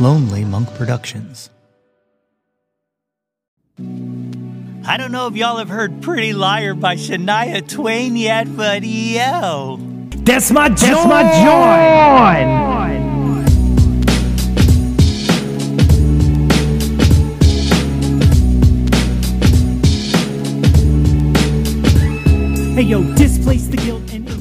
Lonely Monk Productions. I don't know if y'all have heard Pretty Liar by Shania Twain yet, but yo. That's my joy. That's my joy. Hey yo, displace the guilt and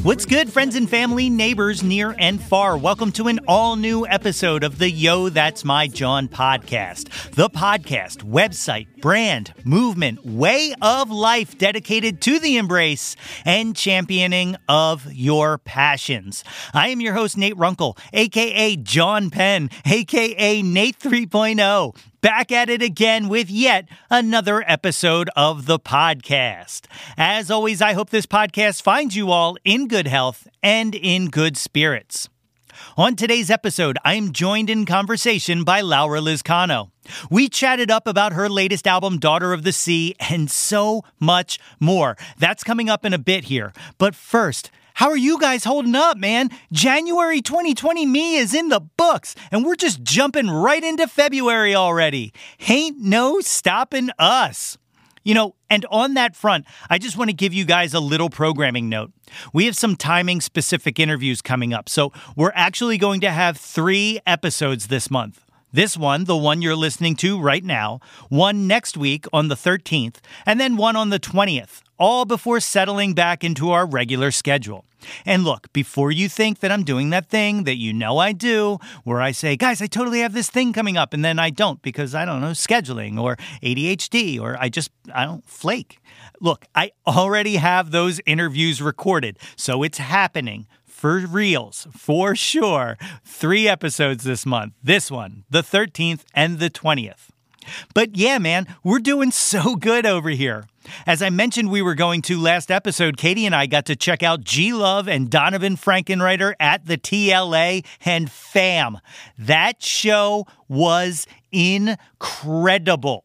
What's good, friends and family, neighbors near and far? Welcome to an all new episode of the Yo, That's My Jawn podcast. The podcast, website, brand, movement, way of life dedicated to the embrace and championing of your passions. I am your host, Nate Runkle, aka John Penn, aka Nate 3.0 back at it again with yet another episode of the podcast. As always, I hope this podcast finds you all in good health and in good spirits. On today's episode, I am joined in conversation by Laura Lizcano. We chatted up about her latest album, Daughter of the Sea, and so much more. That's coming up in a bit here. But first, how are you guys holding up, man? January 2020 me is in the books, and we're just jumping right into February already. Ain't no stopping us. You know, and on that front, I just want to give you guys a little programming note. We have some timing specific interviews coming up, so we're actually going to have three episodes this month. This one, the one you're listening to right now, one next week on the 13th, and then one on the 20th, all before settling back into our regular schedule. And look, before you think that I'm doing that thing that you know I do, where I say, guys, I totally have this thing coming up, and then I don't because I don't know, scheduling or ADHD, or I just, I don't flake. Look, I already have those interviews recorded, so it's happening for reals, for sure. Three episodes this month this one, the 13th, and the 20th. But yeah, man, we're doing so good over here. As I mentioned, we were going to last episode, Katie and I got to check out G Love and Donavon Frankenreiter at the TLA and fam. That show was incredible.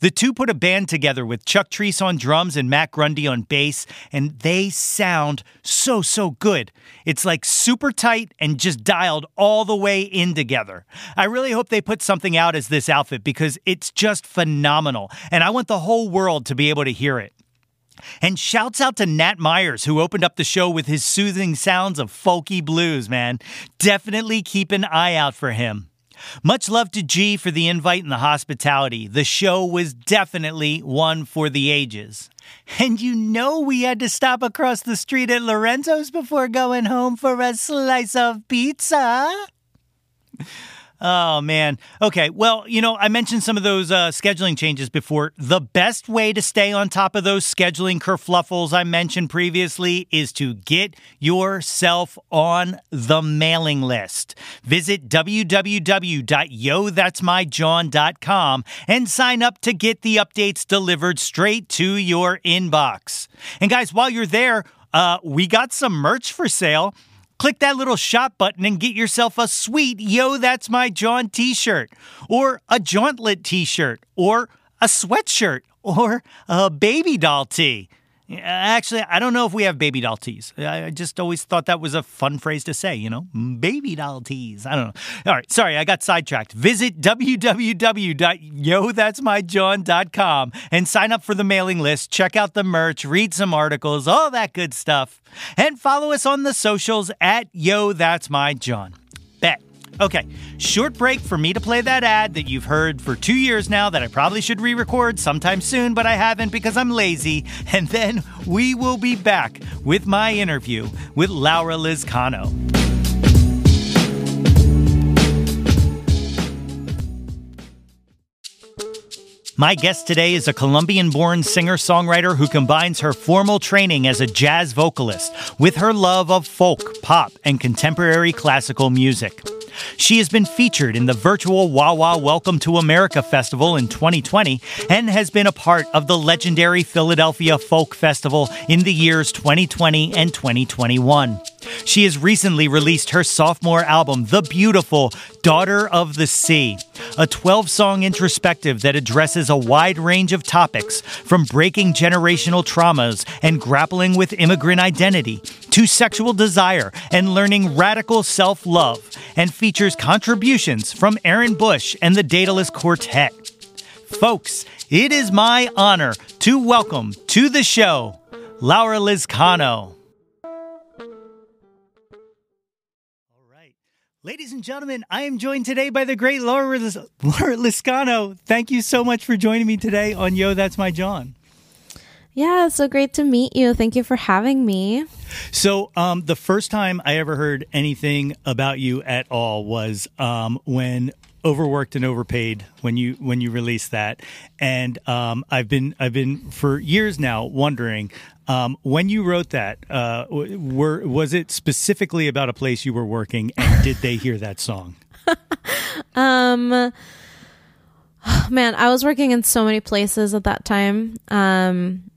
The two put a band together with Chuck Treece on drums and Matt Grundy on bass, and they sound so, so good. It's like super tight and just dialed all the way in together. I really hope they put something out as this outfit because it's just phenomenal, and I want the whole world to be able to hear it. And shouts out to Nat Myers, who opened up the show with his soothing sounds of folky blues, man. Definitely keep an eye out for him. Much love to G for the invite and the hospitality. The show was definitely one for the ages. And you know we had to stop across the street at Lorenzo's before going home for a slice of pizza. Oh, man. Okay. Well, you know, I mentioned some of those uh, scheduling changes before. The best way to stay on top of those scheduling kerfluffles I mentioned previously is to get yourself on the mailing list. Visit www.yothat'smyjawn.com and sign up to get the updates delivered straight to your inbox. And guys, while you're there, uh, we got some merch for sale. Click that little shop button and get yourself a sweet Yo, That's My Jawn t shirt, or a Jawntlet t shirt, or a sweatshirt, or a baby doll tee. Actually, I don't know if we have baby doll tees. I just always thought that was a fun phrase to say, you know? Mm, baby doll tees. I don't know. All right, sorry, I got sidetracked. Visit www.yothat'smyjawn.com and sign up for the mailing list. Check out the merch, read some articles, all that good stuff. And follow us on the socials at Yo That's My Jawn. Okay, short break for me to play that ad that you've heard for two years now that I probably should re record sometime soon, but I haven't because I'm lazy. And then we will be back with my interview with Laura Lizcano. My guest today is a Colombian born singer songwriter who combines her formal training as a jazz vocalist with her love of folk, pop, and contemporary classical music. She has been featured in the virtual Wawa Welcome to America Festival in 2020 and has been a part of the legendary Philadelphia Folk Festival in the years 2020 and 2021. She has recently released her sophomore album, The Beautiful Daughter of the Sea, a 12 song introspective that addresses a wide range of topics from breaking generational traumas and grappling with immigrant identity to sexual desire and learning radical self love, and features contributions from Erin Busch and the Daedalus Quartet. Folks, it is my honor to welcome to the show Laura Lizcano. Ladies and gentlemen, I am joined today by the great Laura, Liz- Laura Lizcano. Thank you so much for joining me today on Yo, That's My Jawn. Yeah, it's so great to meet you. Thank you for having me. So, um, the first time I ever heard anything about you at all was um, when overworked and overpaid when you when you release that. And um, i've been i've been for years now wondering um, when you wrote that uh, were was it specifically about a place you were working and did they hear that song? Um man i was working in so many places at that time. Um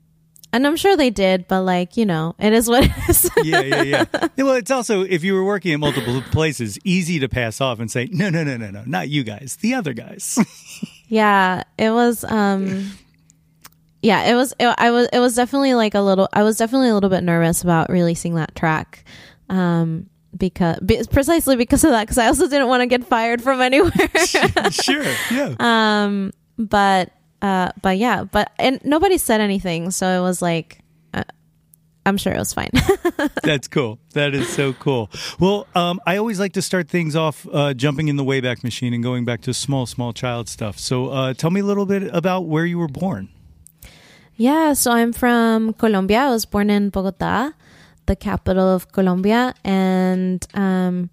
and I'm sure they did, but like, you know, it is what it is. yeah, yeah, yeah. Well, it's also, if you were working at multiple places, easy to pass off and say, no, no, no, no, no, not you guys, the other guys. yeah, it was, um, yeah, it was, it, I was, it was definitely like a little, I was definitely a little bit nervous about releasing that track. Um, because precisely because of that, because I also didn't want to get fired from anywhere. sure, yeah. Um, but uh, but yeah, but and nobody said anything, so it was like, uh, I'm sure it was fine. That's cool. That is so cool. Well, um, I always like to start things off uh, jumping in the Wayback Machine and going back to small, small child stuff. So, uh, tell me a little bit about where you were born. Yeah, so I'm from Colombia. I was born in Bogota, the capital of Colombia, and um,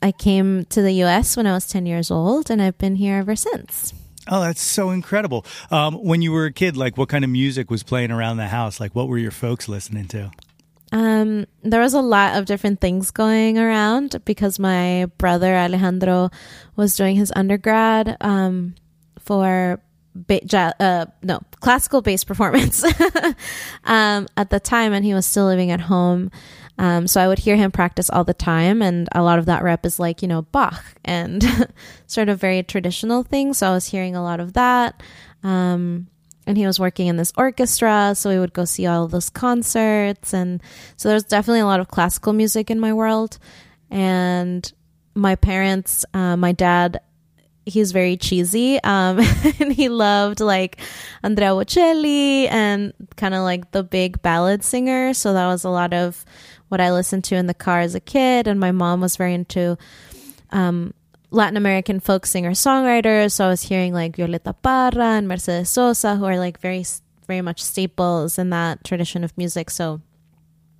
I came to the U.S. when I was 10 years old, and I've been here ever since. Oh, that's so incredible. Um, when you were a kid, like what kind of music was playing around the house? Like what were your folks listening to? Um, there was a lot of different things going around because my brother Alejandro was doing his undergrad um, for ba- ja- uh, no classical bass performance um, at the time, and he was still living at home. Um, so I would hear him practice all the time, and a lot of that rep is like you know Bach and sort of very traditional things. So I was hearing a lot of that. Um, and he was working in this orchestra, so we would go see all those concerts, and so there's definitely a lot of classical music in my world. And my parents, uh, my dad he's very cheesy um and he loved like andrea bocelli and kind of like the big ballad singer so that was a lot of what I listened to in the car as a kid. And my mom was very into um, Latin American folk singer songwriters. So I was hearing like Violeta Parra and Mercedes Sosa, who are like very, very much staples in that tradition of music. So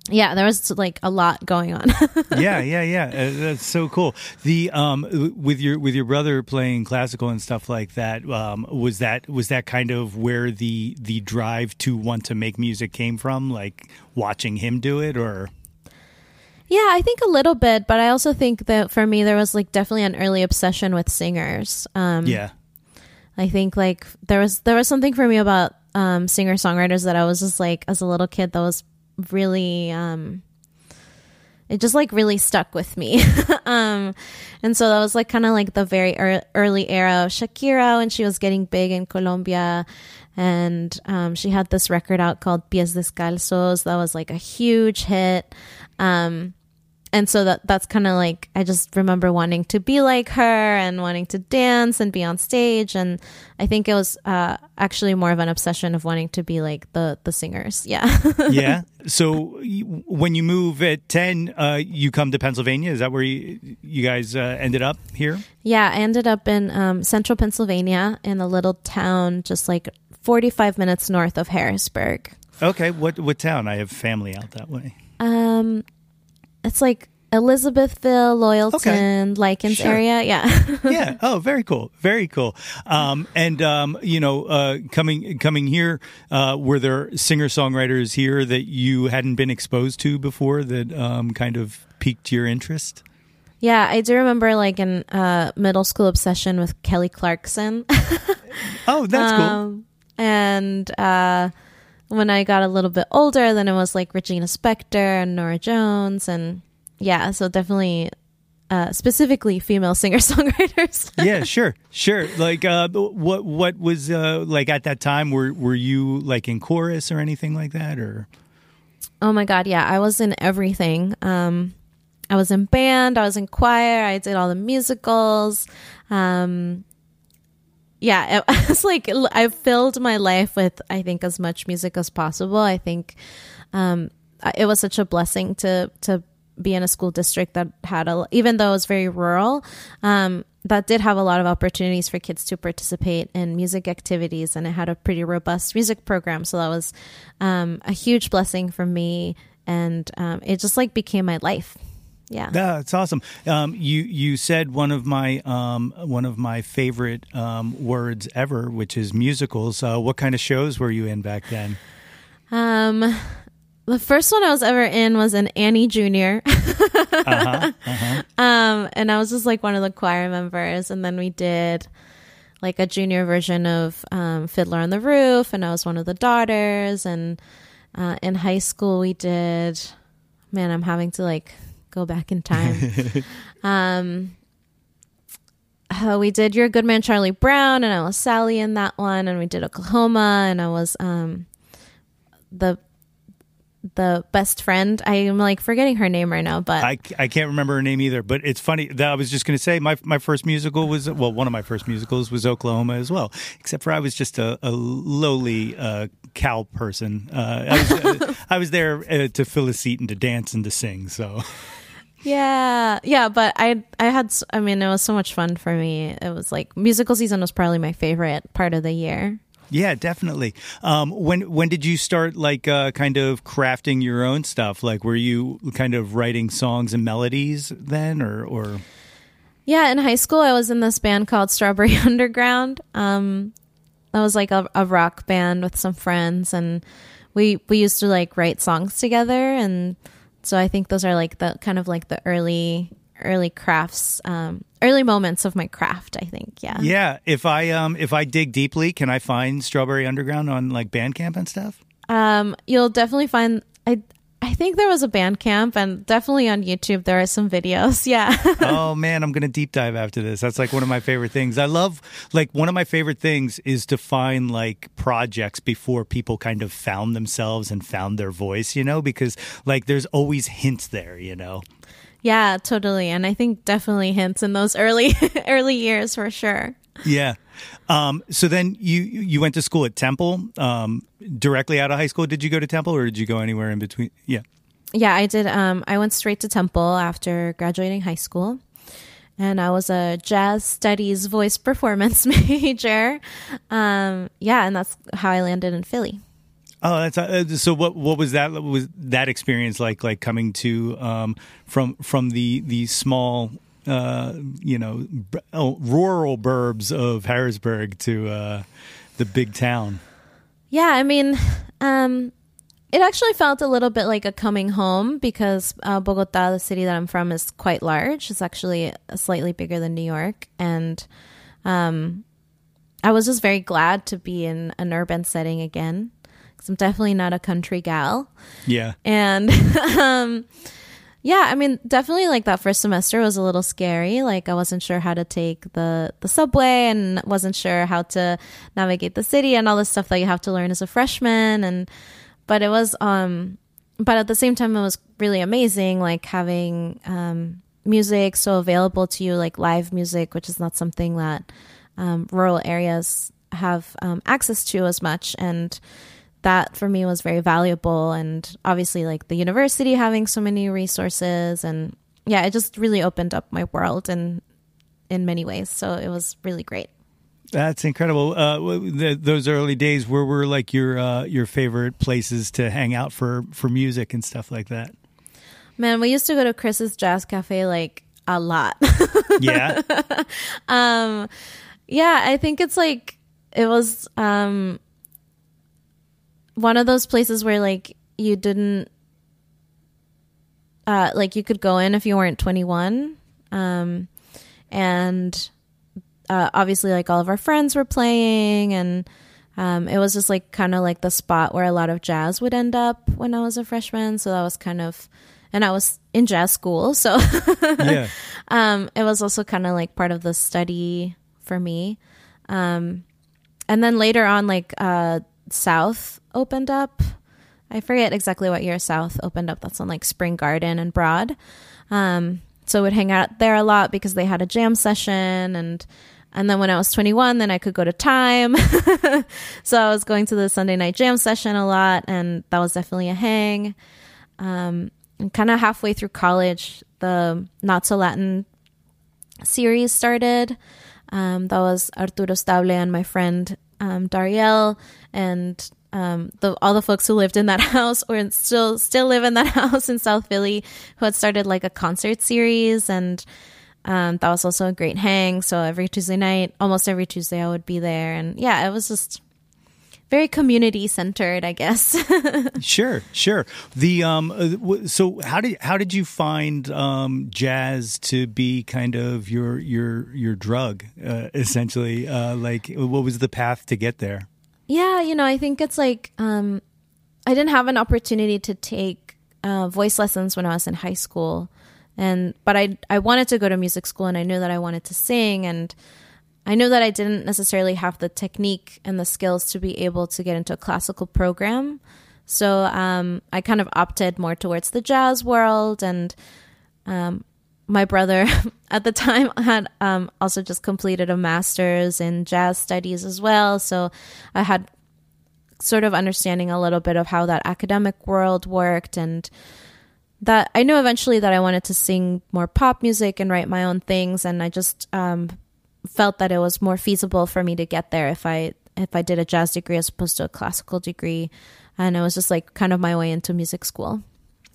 yeah, there was like a lot going on. yeah, yeah, yeah. Uh, that's so cool. The um with your with your brother playing classical and stuff like that. Um, was that was that kind of where the the drive to want to make music came from? Like watching him do it, or yeah, I think a little bit, but I also think that for me there was like definitely an early obsession with singers. Um, yeah, I think like there was there was something for me about um, singer songwriters that I was just like as a little kid that was really um, it just like really stuck with me. um, and so that was like kind of like the very er- early era of Shakira when she was getting big in Colombia. And um, she had this record out called Pies Descalzos that was like a huge hit. Um, and so that that's kind of like I just remember wanting to be like her and wanting to dance and be on stage. And I think it was uh, actually more of an obsession of wanting to be like the the singers. Yeah. Yeah. So when you move at 10 uh, you come to Pennsylvania. Is that where you, you guys uh, ended up here? Yeah I ended up in um, central Pennsylvania in a little town just like 45 minutes north of Harrisburg. Okay. What what town? I have family out that way. Um it's like Elizabethville, Loyalton, okay. Lykens sure. area. Yeah. yeah. Oh, very cool. Very cool. Um, and, um, you know, uh, coming, coming here, uh, were there singer songwriters here that you hadn't been exposed to before that, um, kind of piqued your interest? Yeah, I do remember like in uh, middle school obsession with Kelly Clarkson. oh, that's cool. Um, and, uh, when I got a little bit older, then it was like Regina Spektor and Norah Jones and yeah, so definitely uh, specifically female singer songwriters. yeah, sure, sure. Like, uh, what what was uh, like at that time? Were were you like in chorus or anything like that, or? Oh my god, yeah, I was in everything. Um, I was in band, I was in choir, I did all the musicals. Um, yeah, it was like I filled my life with I think as much music as possible. I think um, it was such a blessing to to be in a school district that had a even though it was very rural. Um, that did have a lot of opportunities for kids to participate in music activities, and it had a pretty robust music program. So that was um, a huge blessing for me, and um, it just like became my life. Yeah, that's awesome. Um, you you said one of my um, one of my favorite um, words ever, which is musicals. Uh, what kind of shows were you in back then? Um, the first one I was ever in was an Annie Junior. uh-huh, uh-huh. Um, and I was just like one of the choir members, and then we did like a junior version of um, Fiddler on the Roof, and I was one of the daughters. And uh, in high school, we did. Man, I'm having to like go back in time. um, uh, we did You're a Good Man, Charlie Brown, and I was Sally in that one, and we did Oklahoma, and I was um, the the best friend. I am like forgetting her name right now, but I, I can't remember her name either. But it's funny that I was just going to say my my first musical was well one of my first musicals was Oklahoma as well. Except for I was just a, a lowly uh, cow person. Uh, I was uh, I was there uh, to fill a seat and to dance and to sing. So. Yeah, yeah, but I I had I mean it was so much fun for me. It was like musical season was probably my favorite part of the year. Yeah, definitely. Um, when when did you start like uh, kind of crafting your own stuff? Like, were you kind of writing songs and melodies then, or or? Yeah, in high school, I was in this band called Strawberry Underground. Um, that was like a, a rock band with some friends, and we we used to like write songs together and so I think those are like the kind of like the early early crafts um early moments of my craft i think yeah. Yeah. If i um if i dig deeply can i find strawberry underground on like bandcamp and stuff? Um you'll definitely find i i think there was a bandcamp and definitely on youtube there are some videos yeah oh man i'm gonna deep dive after this that's like one of my favorite things i love like one of my favorite things is to find like projects before people kind of found themselves and found their voice you know because like there's always hints there you know yeah, totally. And I think definitely hints in those early early years for sure. Yeah. Um, so then you you went to school at Temple um, directly out of high school. Did you go to Temple or did you go anywhere in between? Yeah. Yeah, I did. Um, I went straight to Temple after graduating high school. And I was a jazz studies voice performance major. Um, yeah, and that's how I landed in Philly. Oh, that's uh, so. What what was that? Was that experience like? Like coming to um, from from the the small, uh, you know, oh, rural burbs of Harrisburg to uh, the big town. Yeah, I mean, um, it actually felt a little bit like a coming home because uh, Bogota, the city that I'm from, is quite large. It's actually slightly bigger than New York, and um, I was just very glad to be in an urban setting again because I'm definitely not a country gal. Yeah. And um, yeah, I mean, definitely like that first semester was a little scary. Like I wasn't sure how to take the the subway and wasn't sure how to navigate the city and all the stuff that you have to learn as a freshman. And but it was um, but at the same time, it was really amazing. Like having um music so available to you, like live music, which is not something that um, rural areas have um, access to as much and that for me was very valuable and obviously like the university having so many resources and yeah it just really opened up my world and in many ways so it was really great that's incredible. Uh, the, those early days, where were like your uh, your favorite places to hang out for for music and stuff like that? Man, we used to go to Chris's Jazz Cafe like a lot. yeah. um, yeah, I think it's like it was um one of those places where like you didn't uh like you could go in if you weren't 21 um and uh obviously like all of our friends were playing and um it was just like kind of like the spot where a lot of jazz would end up when I was a freshman so that was kind of and I was in jazz school, so Yeah. um, it was also kind of like part of the study for me. Um, and then later on, like uh, South opened up. I forget exactly what year South opened up. That's on like Spring Garden and Broad. Um, so would hang out there a lot because they had a jam session and and then when I was 21, then I could go to Time. so I was going to the Sunday night jam session a lot, and that was definitely a hang. Um, and kind of halfway through college, the Not So Latin series started. Um, that was Arturo Stable and my friend um, Dariel, and um, the all the folks who lived in that house or still still live in that house in South Philly, who had started like a concert series, and um, that was also a great hang. So every Tuesday night, almost every Tuesday, I would be there, and yeah, it was just very community centered, I guess. Sure, sure. The um, uh, so how did how did you find um, jazz to be kind of your your your drug uh, essentially? Uh, like, what was the path to get there? Yeah, you know, I think it's like um, I didn't have an opportunity to take uh, voice lessons when I was in high school, and but I I wanted to go to music school, and I knew that I wanted to sing, and I knew that I didn't necessarily have the technique and the skills to be able to get into a classical program. So um, I kind of opted more towards the jazz world, and um, my brother at the time had um, also just completed a master's in jazz studies as well. So I had sort of understanding a little bit of how that academic world worked and that I knew eventually that I wanted to sing more pop music and write my own things and I just um, felt that it was more feasible for me to get there if I if I did a jazz degree as opposed to a classical degree and it was just like kind of my way into music school.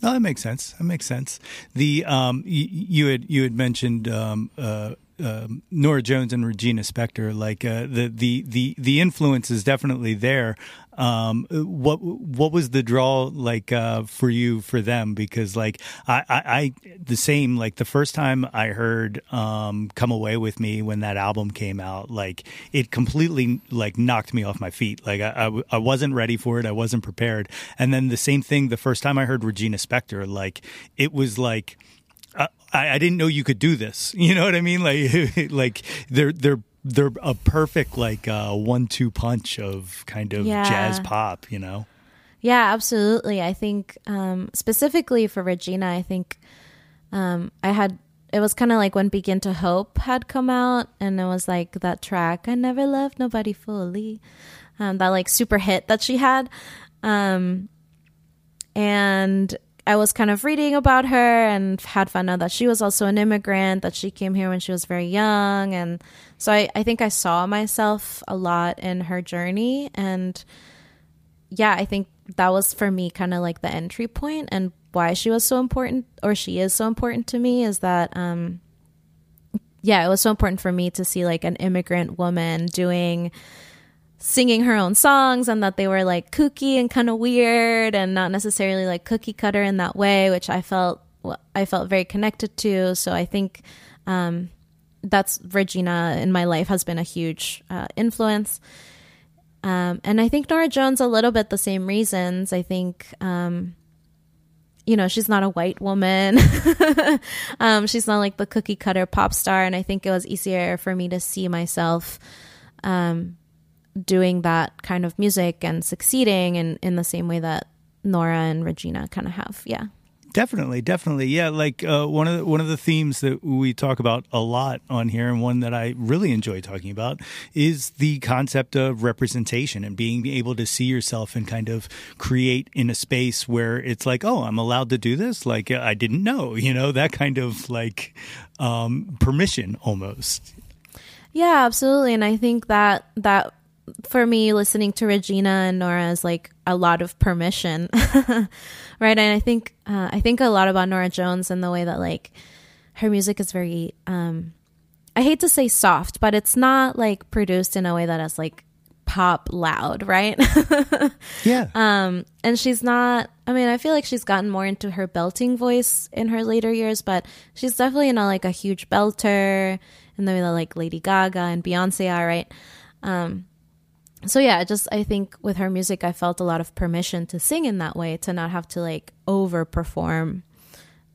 Oh, that makes sense. That makes sense. The um, you, you had you had mentioned um, uh, um Norah Jones and Regina Spektor. Like uh, the the the the influence is definitely there. Um, what what was the draw like uh, for you for them? Because like I, I, I the same like the first time I heard um, "Come Away with Me" when that album came out, like it completely like knocked me off my feet. Like I I wasn't ready for it. I wasn't prepared. And then the same thing the first time I heard Regina Spektor, like it was like. I, I didn't know you could do this. You know what I mean? Like, like they're they're they're a perfect like uh, one-two punch of kind of Yeah. jazz pop. You know? Yeah, absolutely. I think um, specifically for Regina, I think um, I had it was kind of like when Begin to Hope had come out, and it was like that track "I Never Loved Nobody Fully," um, that like super hit that she had, um, and I was kind of reading about her and had found out that she was also an immigrant, that she came here when she was very young, and so I, I think I saw myself a lot in her journey. And yeah, I think that was for me kind of like the entry point and why she was so important or she is so important to me is that um yeah, it was so important for me to see like an immigrant woman doing singing her own songs and that they were like kooky and kind of weird and not necessarily like cookie cutter in that way, which I felt I felt very connected to. So I think um that's Regina in my life has been a huge uh, influence. Um, and I think Norah Jones, a little bit the same reasons. I think, um, you know, she's not a white woman. um, she's not like the cookie cutter pop star. And I think it was easier for me to see myself um, doing that kind of music and succeeding in, in the same way that Norah and Regina kind of have. Yeah. Definitely, definitely, yeah. Like uh, one of the, one of the themes that we talk about a lot on here, and one that I really enjoy talking about, is the concept of representation and being able to see yourself and kind of create in a space where it's like, oh, I'm allowed to do this. Like I didn't know, you know, that kind of like um, permission almost. Yeah, absolutely. And I think that that for me listening to Regina and Norah is like a lot of permission. right? And I think uh, I think a lot about Norah Jones and the way that like her music is very um I hate to say soft, but it's not like produced in a way that is like pop loud, right? Yeah. Um, and she's not, I mean, I feel like she's gotten more into her belting voice in her later years, but she's definitely not like a huge belter in the way that like Lady Gaga and Beyonce are, right? Um, so yeah, just I think with her music, I felt a lot of permission to sing in that way, to not have to like over perform.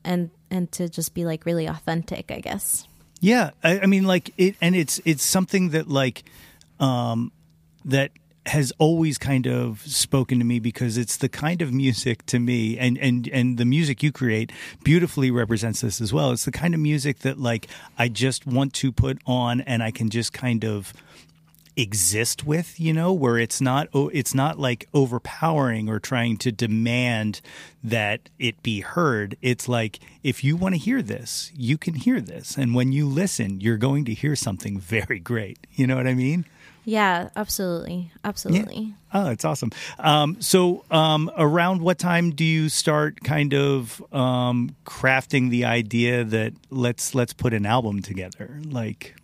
and and to just be like really authentic, I guess. Yeah, I, I mean, like it, and it's it's something that like um, that has always kind of spoken to me because it's the kind of music to me and and and the music you create beautifully represents this as well it's the kind of music that like i just want to put on and i can just kind of exist with you know where it's not it's not like overpowering or trying to demand that it be heard it's like if you want to hear this you can hear this and when you listen you're going to hear something very great you know what i mean Yeah, absolutely. Absolutely. Oh, it's awesome. Um, so, um, around what time do you start kind of um, crafting the idea that let's let's put an album together? Like,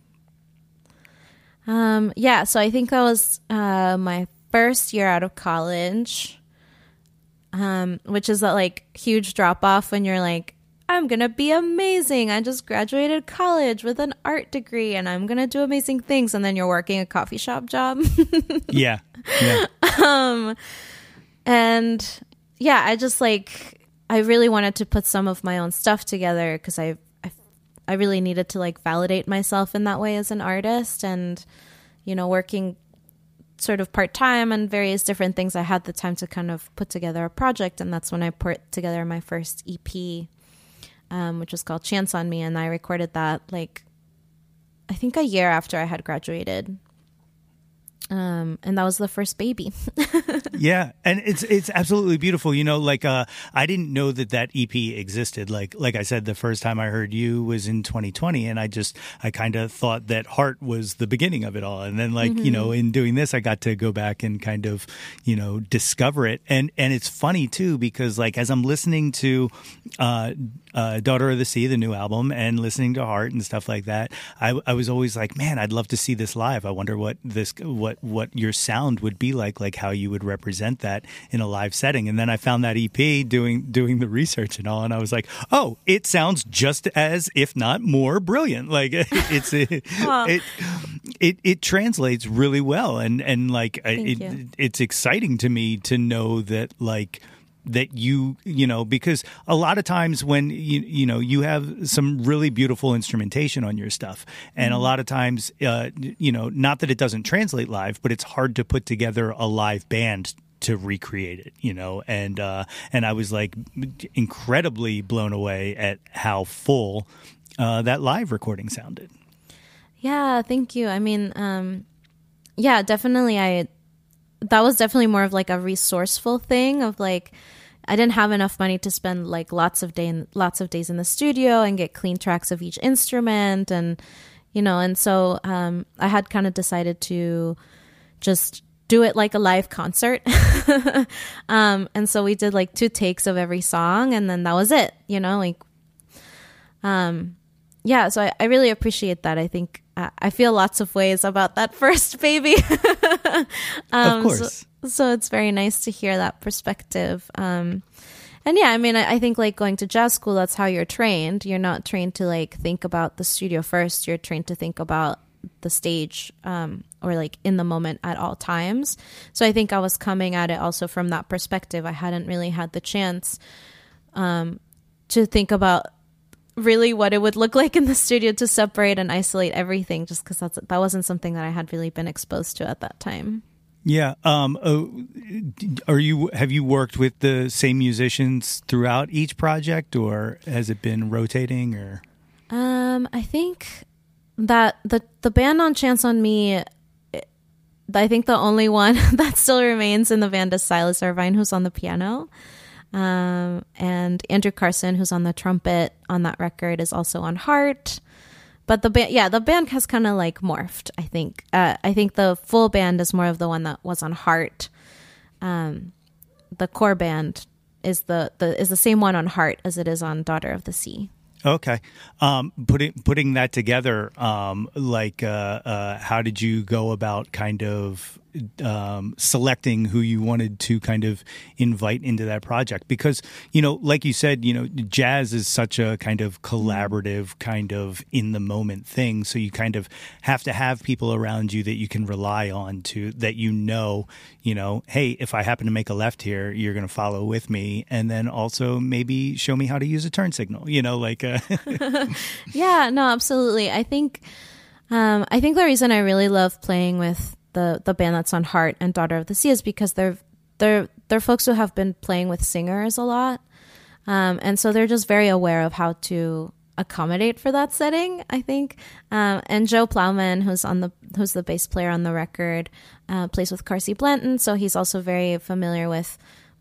Um, yeah, so I think that was uh, my first year out of college, um, which is that like huge drop off when you're like, I'm gonna be amazing. I just graduated college with an art degree, and I'm gonna do amazing things. And then you're working a coffee shop job. yeah, yeah, and yeah i just like i really wanted to put some of my own stuff together because I, I really needed to like validate myself in that way as an artist and you know working sort of part-time and various different things. I had the time to kind of put together a project and that's when i put together my first ep um, which was called chance on me and i recorded that like i think a year after i had graduated um, and that was the first baby yeah. And it's it's absolutely beautiful. You know, like uh, I didn't know that that EP existed. Like like I said, the first time I heard you was in 2020, and I just I kind of thought that Heart was the beginning of it all. And then like you know, in doing this, I got to go back and kind of you know discover it. And and it's funny too because like as I'm listening to uh, uh, Daughter of the Sea, the new album, and listening to Heart and stuff like that, I, I was always like, man, I'd love to see this live. I wonder what this what what your sound would be like, like how you would represent that in a live setting. And then I found that EP doing doing the research and all, and I was like, oh, it sounds just as, if not more, brilliant. Like it's it it, it it translates really well, and and like it, it's exciting to me to know that like that you you know because a lot of times when you you know you have some really beautiful instrumentation on your stuff and a lot of times uh, you know not that it doesn't translate live but it's hard to put together a live band to recreate it you know and uh and i was like incredibly blown away at how full uh that live recording sounded Yeah, thank you. I mean, um, yeah, definitely. I that was definitely more of like a resourceful thing of like I didn't have enough money to spend like lots of day lots of days in the studio and get clean tracks of each instrument and you know and so um, I had kind of decided to just do it like a live concert. Um, and so we did like two takes of every song and then that was it you know like um yeah so I, I really appreciate that. I think uh, i feel lots of ways about that first baby. Um, of course. so, so it's very nice to hear that perspective. Um and yeah i mean I, I think like going to jazz school that's how you're trained. You're not trained to like think about the studio first. You're trained to think about the stage um, or like in the moment at all times. So i think i was coming at it also from that perspective. I hadn't really had the chance um, to think about really what it would look like in the studio to separate and isolate everything just because that's that wasn't something that i had really been exposed to at that time Yeah. Um. uh, Are you have you worked with the same musicians throughout each project, or has it been rotating? Or Um, I think that the the band on Chance on Me, I think the only one that still remains in the band is Silas Irvine, who's on the piano, um, and Andrew Carson, who's on the trumpet on that record, is also on Heart. But the band, yeah, the band has kind of like morphed. I think. Uh, I think the full band is more of the one that was on Heart. Um, the core band is the, the is the same one on Heart as it is on Daughter of the Sea. okay, um, putting putting that together, um, like, uh, uh, how did you go about kind of um, selecting who you wanted to kind of invite into that project. Because you know like you said you know jazz is such a kind of collaborative kind of in the moment thing. So you kind of have to have people around you that you can rely on to that you know you know hey if i happen to make a left here you're going to follow with me. And then also maybe show me how to use a turn signal you know like uh, yeah no absolutely. I think um, I think the reason I really love playing with the the band that's on Heart and Daughter of the Sea is because they're they're they're folks who have been playing with singers a lot, um, and so they're just very aware of how to accommodate for that setting. I think, um, and Joe Plowman, who's on the who's the bass player on the record, uh, plays with Carsey Blanton, so he's also very familiar with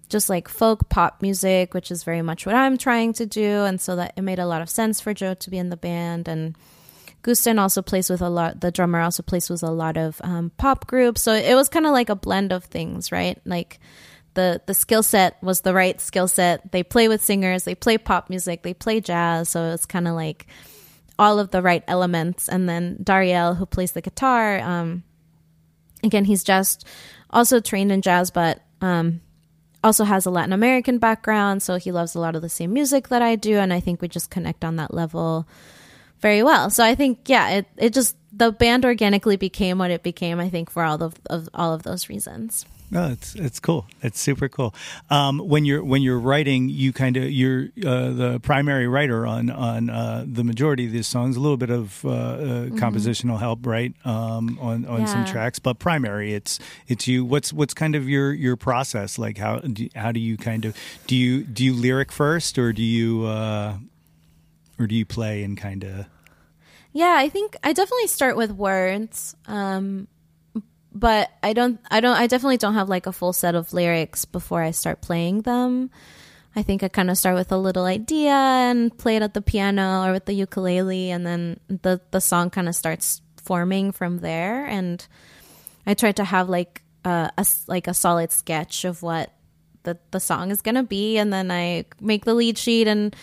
just like folk pop music, which is very much what I'm trying to do, and so that it made a lot of sense for Joe to be in the band. And Gusten also plays with a lot. The drummer also plays with a lot of um, pop groups. So it was kind of like a blend of things, right? Like the the skill set was the right skill set. They play with singers. They play pop music. They play jazz. So it's kind of like all of the right elements. And then Dariel, who plays the guitar, um, again, he's just also trained in jazz, but um, also has a Latin American background. So he loves a lot of the same music that I do, and I think we just connect on that level very well. So I think yeah, it it just the band organically became what it became. I think for all of, of all of those reasons. No, it's it's cool. It's super cool. Um, when you're when you're writing, you kind of you're uh, the primary writer on on uh, the majority of these songs. A little bit of uh, uh mm-hmm. compositional help, right, um, on on yeah. some tracks, but primary, it's it's you. What's what's kind of your your process like? How do, how do you kind of do you do you lyric first, or do you uh, or do you play and kind of? Yeah, I think I definitely start with words, um, but I don't. I don't. I definitely don't have like a full set of lyrics before I start playing them. I think I kind of start with a little idea and play it at the piano or with the ukulele, and then the the song kind of starts forming from there. And I try to have like a, a like a solid sketch of what the the song is gonna be, and then I make the lead sheet and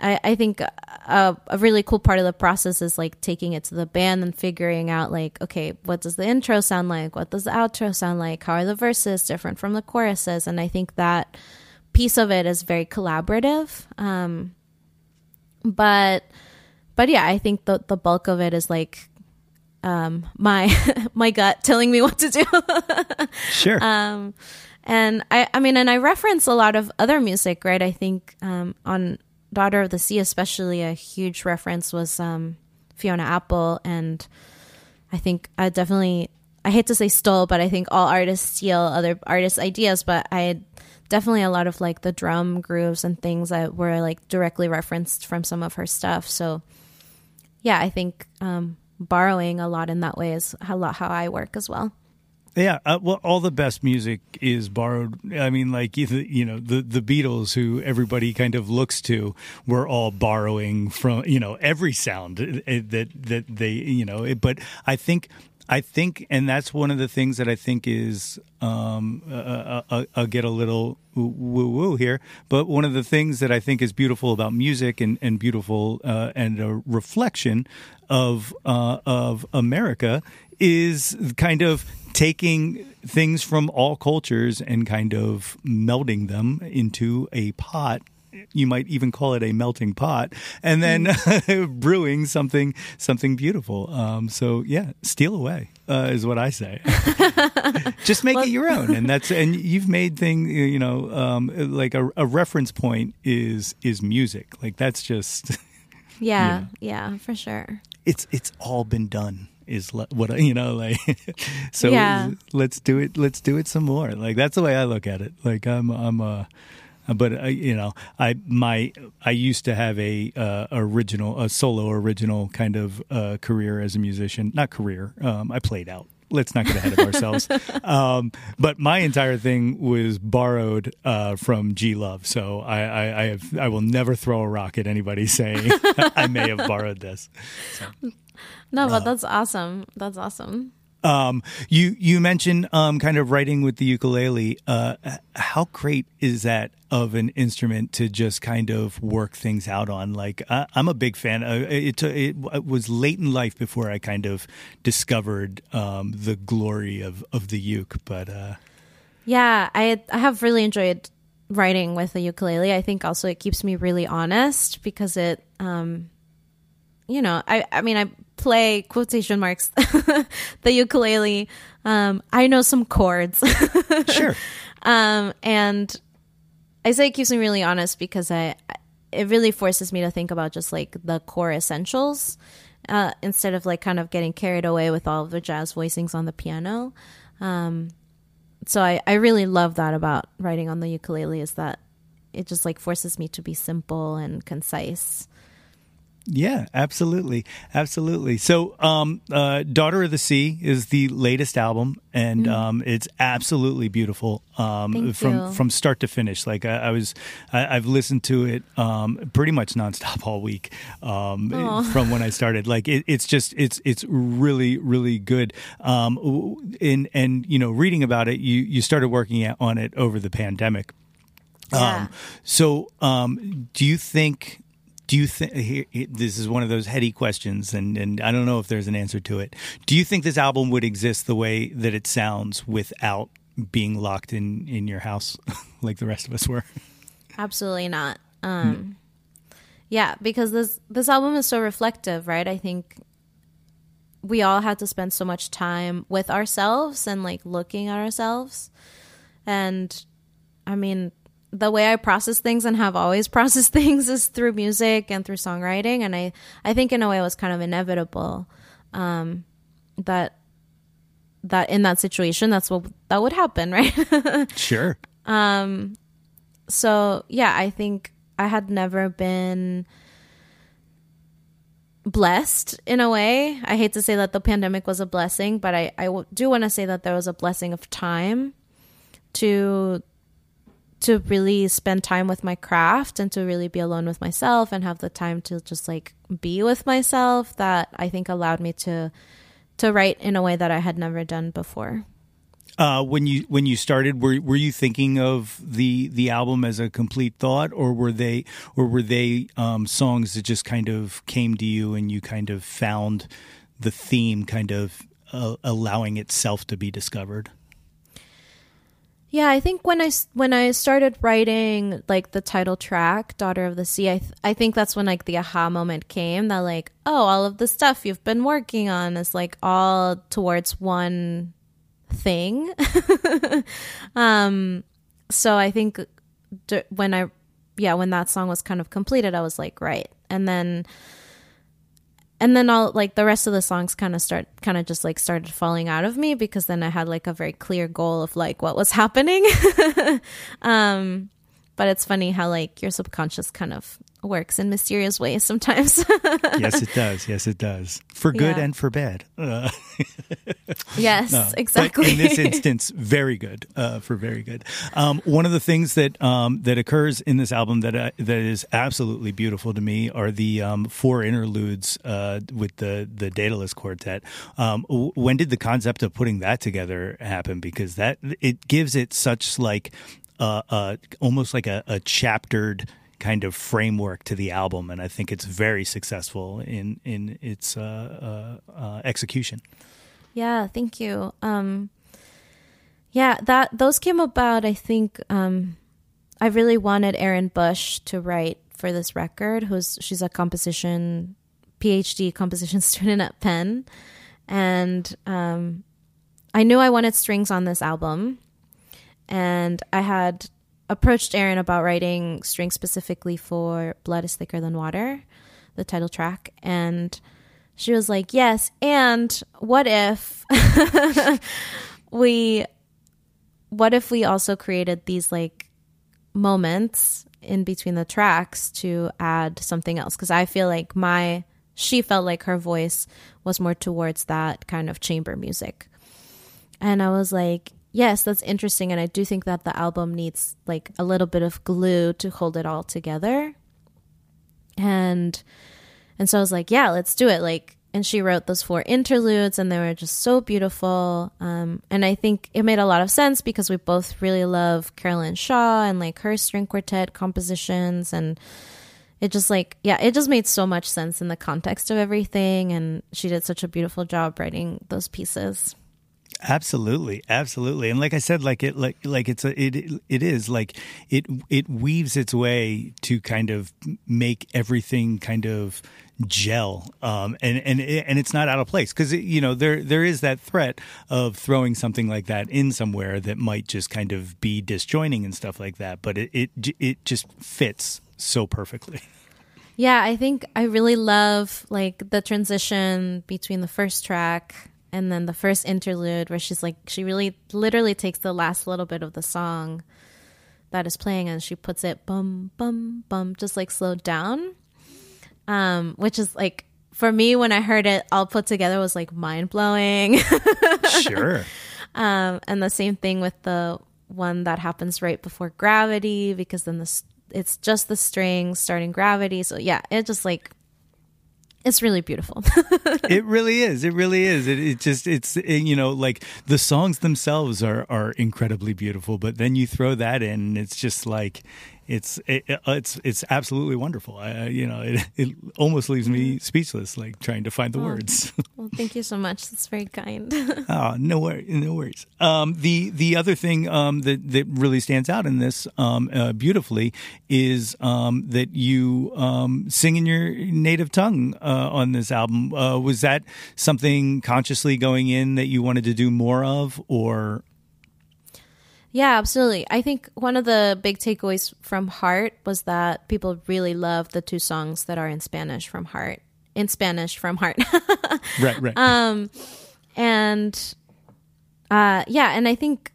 I, I think a, a, really cool part of the process is like taking it to the band and figuring out like okay what does the intro sound like? What does the outro sound like? How are the verses different from the choruses? And i think that piece of it is very collaborative. Um, but but yeah i think the, the bulk of it is like um, my my gut telling me what to do. Sure. Um, and I, I mean, and I reference a lot of other music, right? I think um, on Daughter of the Sea, especially a huge reference was um, Fiona Apple, and I think I definitely I hate to say stole, but I think all artists steal other artists' ideas. But I definitely a lot of like the drum grooves and things that were like directly referenced from some of her stuff. So yeah, I think um, borrowing a lot in that way is a lot how I work as well. Yeah, uh, well, all the best music is borrowed. I mean, like you know, the the Beatles, who everybody kind of looks to, were all borrowing from you know every sound that that they you know. But I think I think, and that's one of the things that I think is um, uh, uh, uh, I'll get a little woo woo here, but one of the things that I think is beautiful about music and and beautiful uh, and a reflection of uh, of America is kind of taking things from all cultures and kind of melding them into a pot. You might even call it a melting pot and then mm. brewing something something beautiful. Um, so yeah steal away uh, is what i say. Just make well, it your own and that's and you've made thing you know um, like a, a, reference point is is music. Like that's just yeah yeah for sure. It's it's all been done is what you know like so yeah. let's do it let's do it some more like that's the way i look at it like i'm i'm uh but uh, you know i my i used to have a uh, original a solo original kind of uh, career as a musician not career um, i played out let's not get ahead of ourselves. um, but my entire thing was borrowed uh, from G Love, so I, I, I, have I will never throw a rock at anybody saying I may have borrowed this. So. No, but uh, that's awesome. That's awesome. Um, you you mentioned um, kind of writing with the ukulele. Uh, how great is that of an instrument to just kind of work things out on? Like I, am a big fan. Uh, it, it, it was late in life before I kind of discovered um, the glory of of the uke. But uh, yeah, I I have really enjoyed writing with the ukulele. I think also it keeps me really honest because it. Um, you know, I, I mean, I play quotation marks the ukulele. Um, I know some chords. sure. Um, and I say it keeps me really honest because I, it really forces me to think about just like the core essentials uh, instead of like kind of getting carried away with all of the jazz voicings on the piano. Um, so I, I really love that about writing on the ukulele is that it just like forces me to be simple and concise. Yeah, absolutely, absolutely. So, um, uh, "Daughter of the Sea" is the latest album, and mm. um, it's absolutely beautiful um, from you. from start to finish. Like I, I was, I, have listened to it um, pretty much nonstop all week um, from when I started. Like it, it's just it's it's really really good. Um, and and you know, reading about it, you you started working on it over the pandemic. Yeah. so, do you think? Do you think this is one of those heady questions and, and i don't know if there's an answer to it. Do you think this album would exist the way that it sounds without being locked in in your house like the rest of us were? Absolutely not. Um hmm. yeah because this this album is so reflective right? I think we all had to spend so much time with ourselves and like looking at ourselves. And i mean the way I process things and have always processed things is through music and through songwriting. And I, I think in a way it was kind of inevitable um, that that in that situation that's what that would happen, right? sure. Um, so yeah, I think I had never been blessed in a way. I hate to say that the pandemic was a blessing, but I, I do want to say that there was a blessing of time to to really spend time with my craft and to really be alone with myself and have the time to just like be with myself that I think allowed me to to write in a way that I had never done before. Uh, when you when you started, were were you thinking of the the album as a complete thought, or were they or were they um, songs that just kind of came to you and you kind of found the theme kind of uh, allowing itself to be discovered? Yeah, I think when I when I started writing like the title track, "Daughter of the Sea," I th- I think that's when like the aha moment came that like, oh, all of the stuff you've been working on is like all towards one thing. um, so I think d- when I yeah when that song was kind of completed, I was like, right, and then and then all like the rest of the songs kind of start kind of just like started falling out of me because then I had like a very clear goal of like what was happening. um but it's funny how like your subconscious kind of works in mysterious ways sometimes. yes, it does. Yes, it does. For good yeah. and for bad. Uh, yes, exactly. in this instance, very good. Uh, for very good. Um, one of the things that um, that occurs in this album that uh, that is absolutely beautiful to me are the um, four interludes uh, with the the Daedalus Quartet. Um, when did the concept of putting that together happen? Because that it gives it such like uh, uh, almost like a, a chaptered kind of framework to the album, and I think it's very successful in in its uh, uh, uh, execution. Yeah, thank you. Um, yeah, that those came about. I think um, I really wanted Erin Busch to write for this record. Who's she's a composition PhD composition student at Penn, and um, I knew I wanted strings on this album, and I had approached Erin about writing strings specifically for Blood is Thicker Than Water, the title track. And she was like, Yes. And what if we, what if we also created these like moments in between the tracks to add something else? Because I feel like my, she felt like her voice was more towards that kind of chamber music. And I was like, yes, that's interesting. And I do think that the album needs like a little bit of glue to hold it all together. And and so I was like, yeah, let's do it. Like and she wrote those four interludes and they were just so beautiful um, and i think it made a lot of sense because we both really love Caroline Shaw and like her string quartet compositions and it just like yeah it just made so much sense in the context of everything and she did such a beautiful job writing those pieces Absolutely, absolutely, and like I said, like it, like like it's a, it, it is like it, it weaves its way to kind of make everything kind of gel, um, and and and it's not out of place because you know there there is that threat of throwing something like that in somewhere that might just kind of be disjoining and stuff like that, but it it it just fits so perfectly. Yeah, I think I really love like the transition between the first track and then the first interlude where she's like she really literally takes the last little bit of the song that is playing and she puts it bum bum bum just like slowed down. Um which is like for me when i heard it all put together was like mind-blowing. Sure. Um and the same thing with the one that happens right before gravity because then the it's just the strings starting gravity. So yeah it just like it's really beautiful. it really is. It really is. It, it just it's it, you know like the songs themselves are are incredibly beautiful, but then you throw that in, it's just like it's it, it's it's absolutely wonderful. I, you know, it it almost leaves me mm-hmm. speechless, like trying to find the oh, words. well, thank you so much. That's very kind. oh, no worries, no worries. Um, the the other thing um, that that really stands out in this um, uh, beautifully is um, that you um, sing in your native tongue uh, on this album. Uh, was that something consciously going in that you wanted to do more of, or yeah, absolutely. I think one of the big takeaways from Heart was that people really love the two songs that are in Spanish from Heart. In Spanish from Heart. right, right. Um and uh yeah, and I think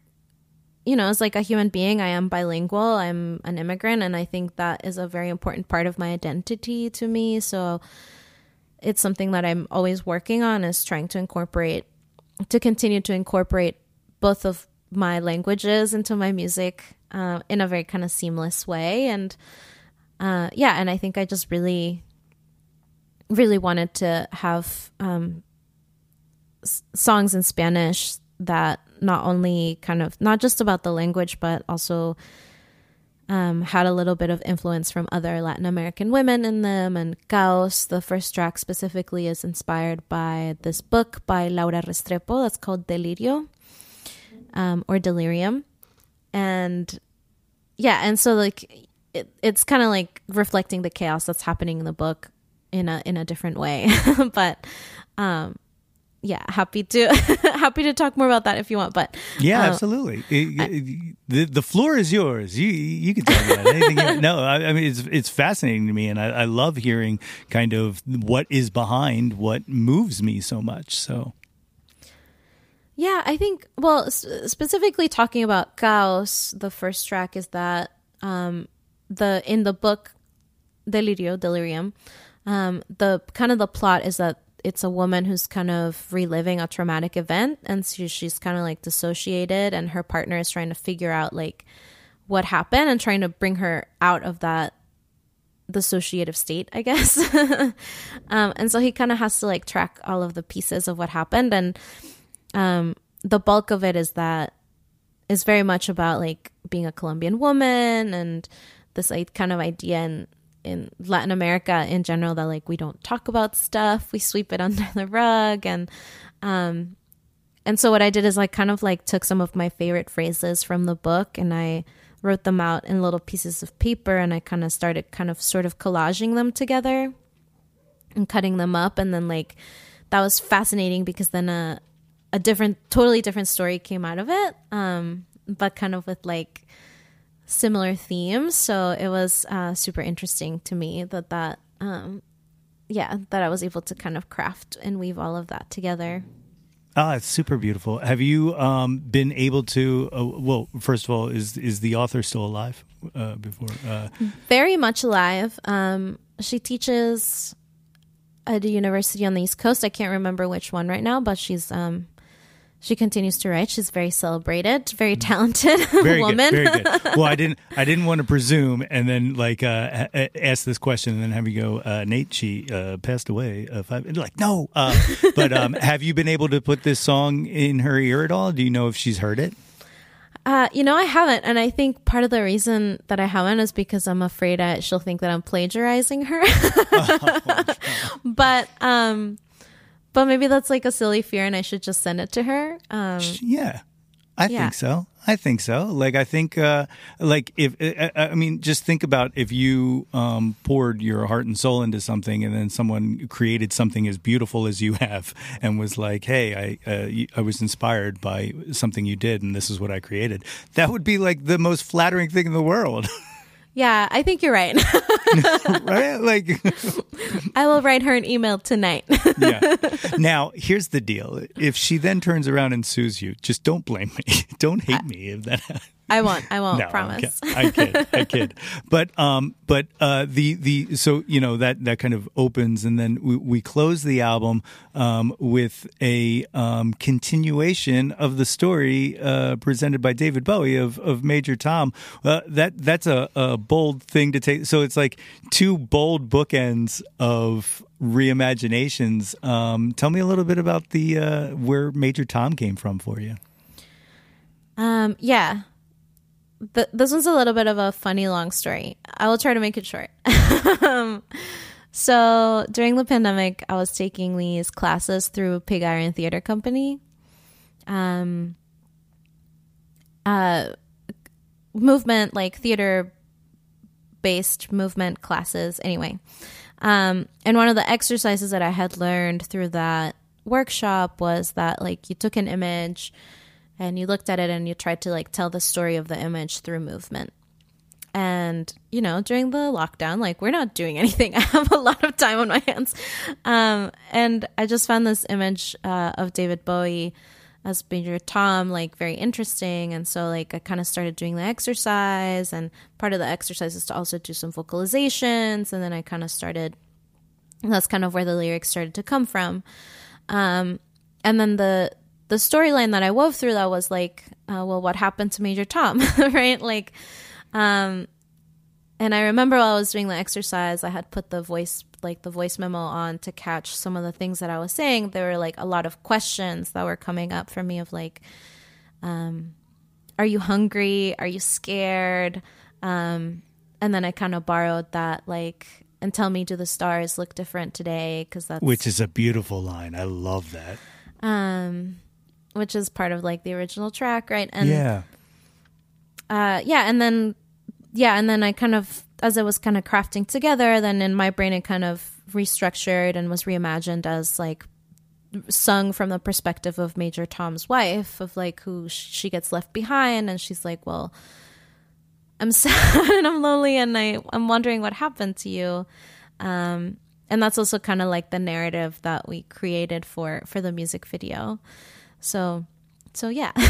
you know, as like a human being, I am bilingual. I'm an immigrant and I think that is a very important part of my identity to me. So it's something that I'm always working on is trying to incorporate to continue to incorporate both of my languages into my music uh, in a very kind of seamless way. And uh, yeah, and I think I just really, really wanted to have um, s- songs in Spanish that not only kind of not just about the language, but also um, had a little bit of influence from other Latin American women in them. And Caos, the first track specifically, is inspired by this book by Laura Restrepo that's called Delirio um, or delirium. And yeah, and so like it, it's kind of like reflecting the chaos that's happening in the book in a in a different way. but um yeah, happy to happy to talk more about that if you want. But yeah, um, absolutely. It, I, the the floor is yours. You you can talk about anything. You, no, I, I, mean it's it's fascinating to me, and I, I, love hearing kind of what is behind what moves me so much. So yeah, I think, well, specifically talking about Caos, the first track is that um, the in the book Delirio, Delirium, um, the kind of the plot is that it's a woman who's kind of reliving a traumatic event and so she's kind of like dissociated and her partner is trying to figure out like what happened and trying to bring her out of that dissociative state, I guess. um, and so he kind of has to like track all of the pieces of what happened and um, the bulk of it is that is very much about like being a Colombian woman and this like, kind of idea in in Latin America in general that like we don't talk about stuff, we sweep it under the rug and um and so what I did is I kind of like took some of my favorite phrases from the book and I wrote them out in little pieces of paper and I kind of started kind of sort of collaging them together and cutting them up and then like that was fascinating because then uh a different, totally different story came out of it, um, but kind of with like similar themes. So it was uh, super interesting to me that that, um, yeah, that I was able to kind of craft and weave all of that together. Ah, it's super beautiful. Have you um, been able to? Uh, well, first of all, is is the author still alive? Uh, before, uh... very much alive. Um, she teaches at a university on the East Coast. I can't remember which one right now, but she's um, she continues to write. She's very celebrated, very talented Very woman. good. Very good. Well, I didn't. I didn't want to presume and then like uh, ask this question and then have you go, uh, Nate. She uh, passed away. Uh, five. Like no. Uh, but um, have you been able to put this song in her ear at all? Do you know if she's heard it? Uh, you know, I haven't, and I think part of the reason that I haven't is because I'm afraid I, she'll think that I'm plagiarizing her. but um, but maybe that's like a silly fear, and I should just send it to her. Um, Yeah, I Yeah. think so. I think so. Like I think, uh, like if I, I mean, just think about if you um, poured your heart and soul into something, and then someone created something as beautiful as you have, and was like, "Hey, I uh, I was inspired by something you did, and this is what I created." That would be like the most flattering thing in the world, yeah, I think you're right. right? Like. I will write her an email tonight. yeah. Now, here's the deal. If she then turns around and sues you, just don't blame me. Don't hate me if that I won't. I won't. no, promise. I kid. I kid. I kid. But um, but uh, the the so you know that that kind of opens, and then we, we close the album um, with a um, continuation of the story uh, presented by David Bowie of of Major Tom. Uh, that that's a, a bold thing to take. So it's like two bold bookends of reimaginations. Um, tell me a little bit about the uh, where Major Tom came from for you. Um, yeah. Th- this one's a little bit of a funny long story. I will try to make it short. um, so during the pandemic, I was taking these classes through Pig Iron Theater Company. Um, uh, movement like theater based movement classes. Anyway, um, and one of the exercises that I had learned through that workshop was that like you took an image and you looked at it and you tried to like tell the story of the image through movement. And you know, during the lockdown, like we're not doing anything. I have a lot of time on my hands, um, and I just found this image uh, of David Bowie as Major Tom like very interesting, and so like I kind of started doing the exercise, and part of the exercise is to also do some vocalizations, and then I kind of started. That's kind of where the lyrics started to come from, um, and then the the storyline that I wove through that was like, uh, well, what happened to Major Tom, right? Like, um, and I remember while I was doing the exercise, I had put the voice, like the voice memo on to catch some of the things that I was saying. There were like a lot of questions that were coming up for me of like, um, are you hungry? Are you scared? Um, and then I kind of borrowed that like, and tell me, do the stars look different today? Because that's Which is a beautiful line. I love that. um, which is part of like the original track, right? And yeah. uh, yeah, and then yeah, and then I kind of as it was kind of crafting together, then in my brain it kind of restructured and was reimagined as like sung from the perspective of Major Tom's wife, of like who sh- she gets left behind, and she's like, well. I'm sad and I'm lonely and I, I'm wondering what happened to you. Um, and that's also kind of like the narrative that we created for for the music video. So so yeah.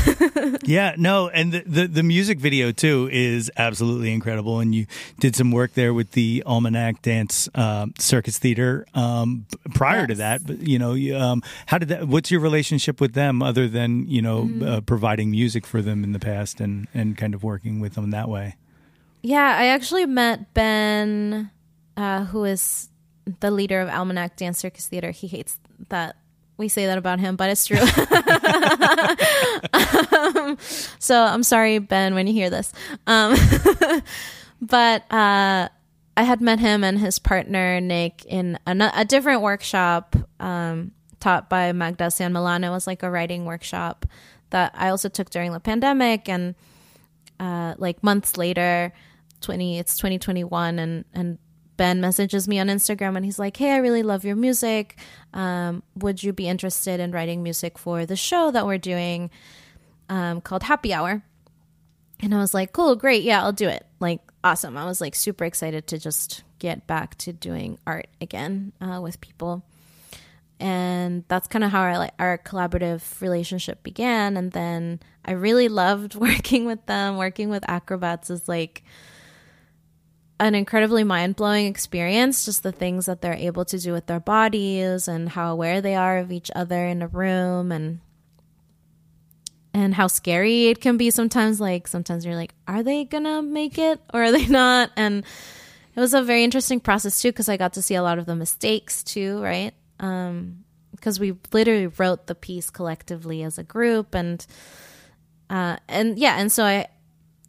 Yeah, no, and the, the the music video too is absolutely incredible. And you did some work there with the Almanac Dance um, Circus Theater um, prior to that. But you know, you, um, how did that? What's your relationship with them, other than you know Mm-hmm. uh, providing music for them in the past and and kind of working with them that way? Yeah, I actually met Ben, uh, who is the leader of Almanac Dance Circus Theater. He hates that we say that about him, but it's true. um, so I'm sorry, Ben, when you hear this. Um, but uh, I had met him and his partner Nick in a, a different workshop um, taught by Magda San Millan. It was like a writing workshop that I also took during the pandemic and uh, like months later, twenty it's twenty twenty one, and and Ben messages me on Instagram and he's like, "Hey, I really love your music. Um, would you be interested in writing music for the show that we're doing um, called Happy Hour?" And I was like, "Cool, great, yeah, I'll do it." Like, awesome. I was like super excited to just get back to doing art again uh, with people and that's kind of how our like our collaborative relationship began and then i really loved working with them working with acrobats is like an incredibly mind-blowing experience just the things that they're able to do with their bodies and how aware they are of each other in a room and and how scary it can be sometimes like sometimes you're like are they gonna make it or are they not? And it was a very interesting process too because i got to see a lot of the mistakes too right? Um because we literally wrote the piece collectively as a group and uh and yeah and so i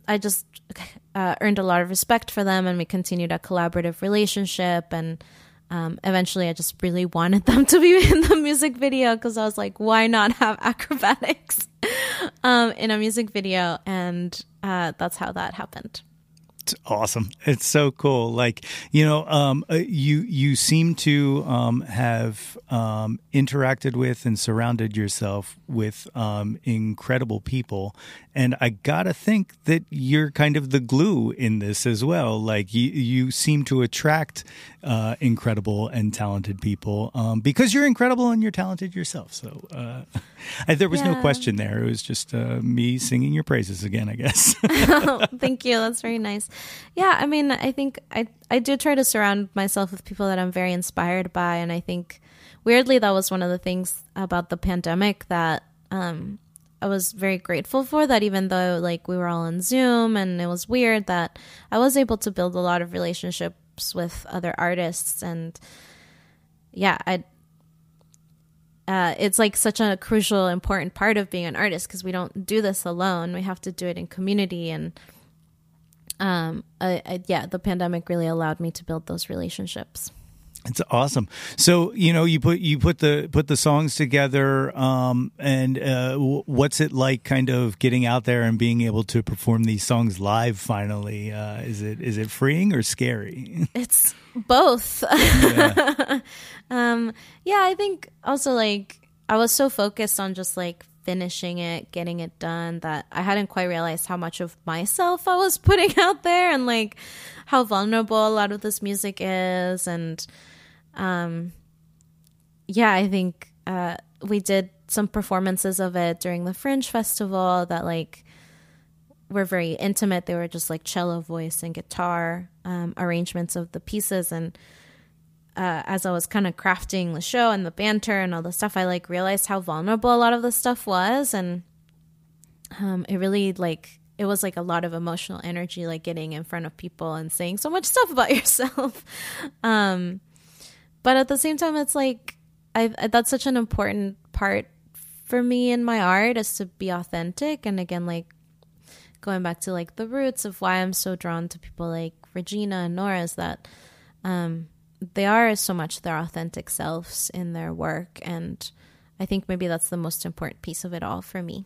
i just uh, earned a lot of respect for them and we continued a collaborative relationship and um, eventually i just really wanted them to be in the music video because i was like why not have acrobatics um, in a music video? And uh, that's how that happened it's awesome. It's so cool. Like you know, um, uh, you you seem to um, have um, interacted with and surrounded yourself with um, incredible people, and I gotta think that you're kind of the glue in this as well. Like you you seem to attract uh, incredible and talented people um, because you're incredible and you're talented yourself. So uh, there was Yeah. no question there. It was just uh, me singing your praises again, I guess. Thank you. That's very nice. Yeah, I mean, I think I I do try to surround myself with people that I'm very inspired by, and I think weirdly that was one of the things about the pandemic that um, I was very grateful for. That even though like we were all on Zoom and it was weird, that I was able to build a lot of relationships with other artists, and yeah, I uh, it's like such a crucial, important part of being an artist because we don't do this alone. We have to do it in community, and um, I, I, yeah, the pandemic really allowed me to build those relationships. It's awesome. So you know, you put you put the put the songs together, um, and uh, w- what's it like, kind of getting out there and being able to perform these songs live? Finally, uh, is it is it freeing or scary? It's both. um, yeah, I think also like I was so focused on just like finishing it, getting it done that I hadn't quite realized how much of myself I was putting out there and like how vulnerable a lot of this music is and um yeah, I think uh we did some performances of it during the Fringe Festival that like were very intimate. They were just like cello voice and guitar um, arrangements of the pieces. And uh, as I was kind of crafting the show and the banter and all the stuff, I like realized how vulnerable a lot of the stuff was, and um, it really like it was like a lot of emotional energy, like getting in front of people and saying so much stuff about yourself. um, but at the same time, it's like I that's such an important part for me in my art is to be authentic and again like going back to like the roots of why I'm so drawn to people like Regina and Norah is that um, they are so much their authentic selves in their work, and I think maybe that's the most important piece of it all for me.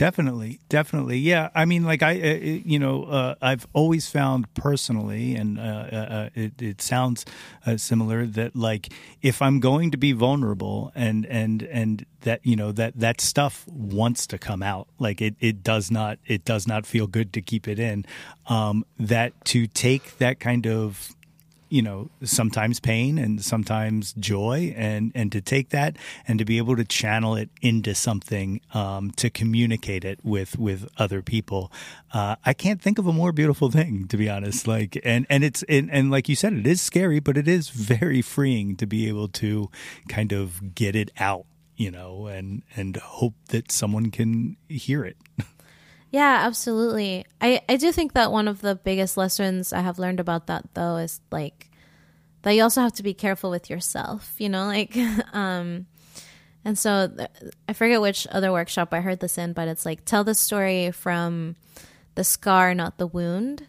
Definitely, definitely, yeah. I mean, like I, uh, you know, uh, I've always found personally, and uh, uh, it, it sounds uh, similar that like if I'm going to be vulnerable and and and that you know that that stuff wants to come out, like it it does not it does not feel good to keep it in. Um, that to take that kind of you know sometimes pain and sometimes joy and and to take that and to be able to channel it into something um, to communicate it with with other people. Uh, i can't think of a more beautiful thing to be honest. Like and and it's and, and like you said it is scary but it is very freeing to be able to kind of get it out you know and and hope that someone can hear it Yeah, absolutely. I, I do think that one of the biggest lessons I have learned about that though is like that you also have to be careful with yourself, you know, like um and so th- I forget which other workshop I heard this in, but it's like tell the story from the scar, not the wound.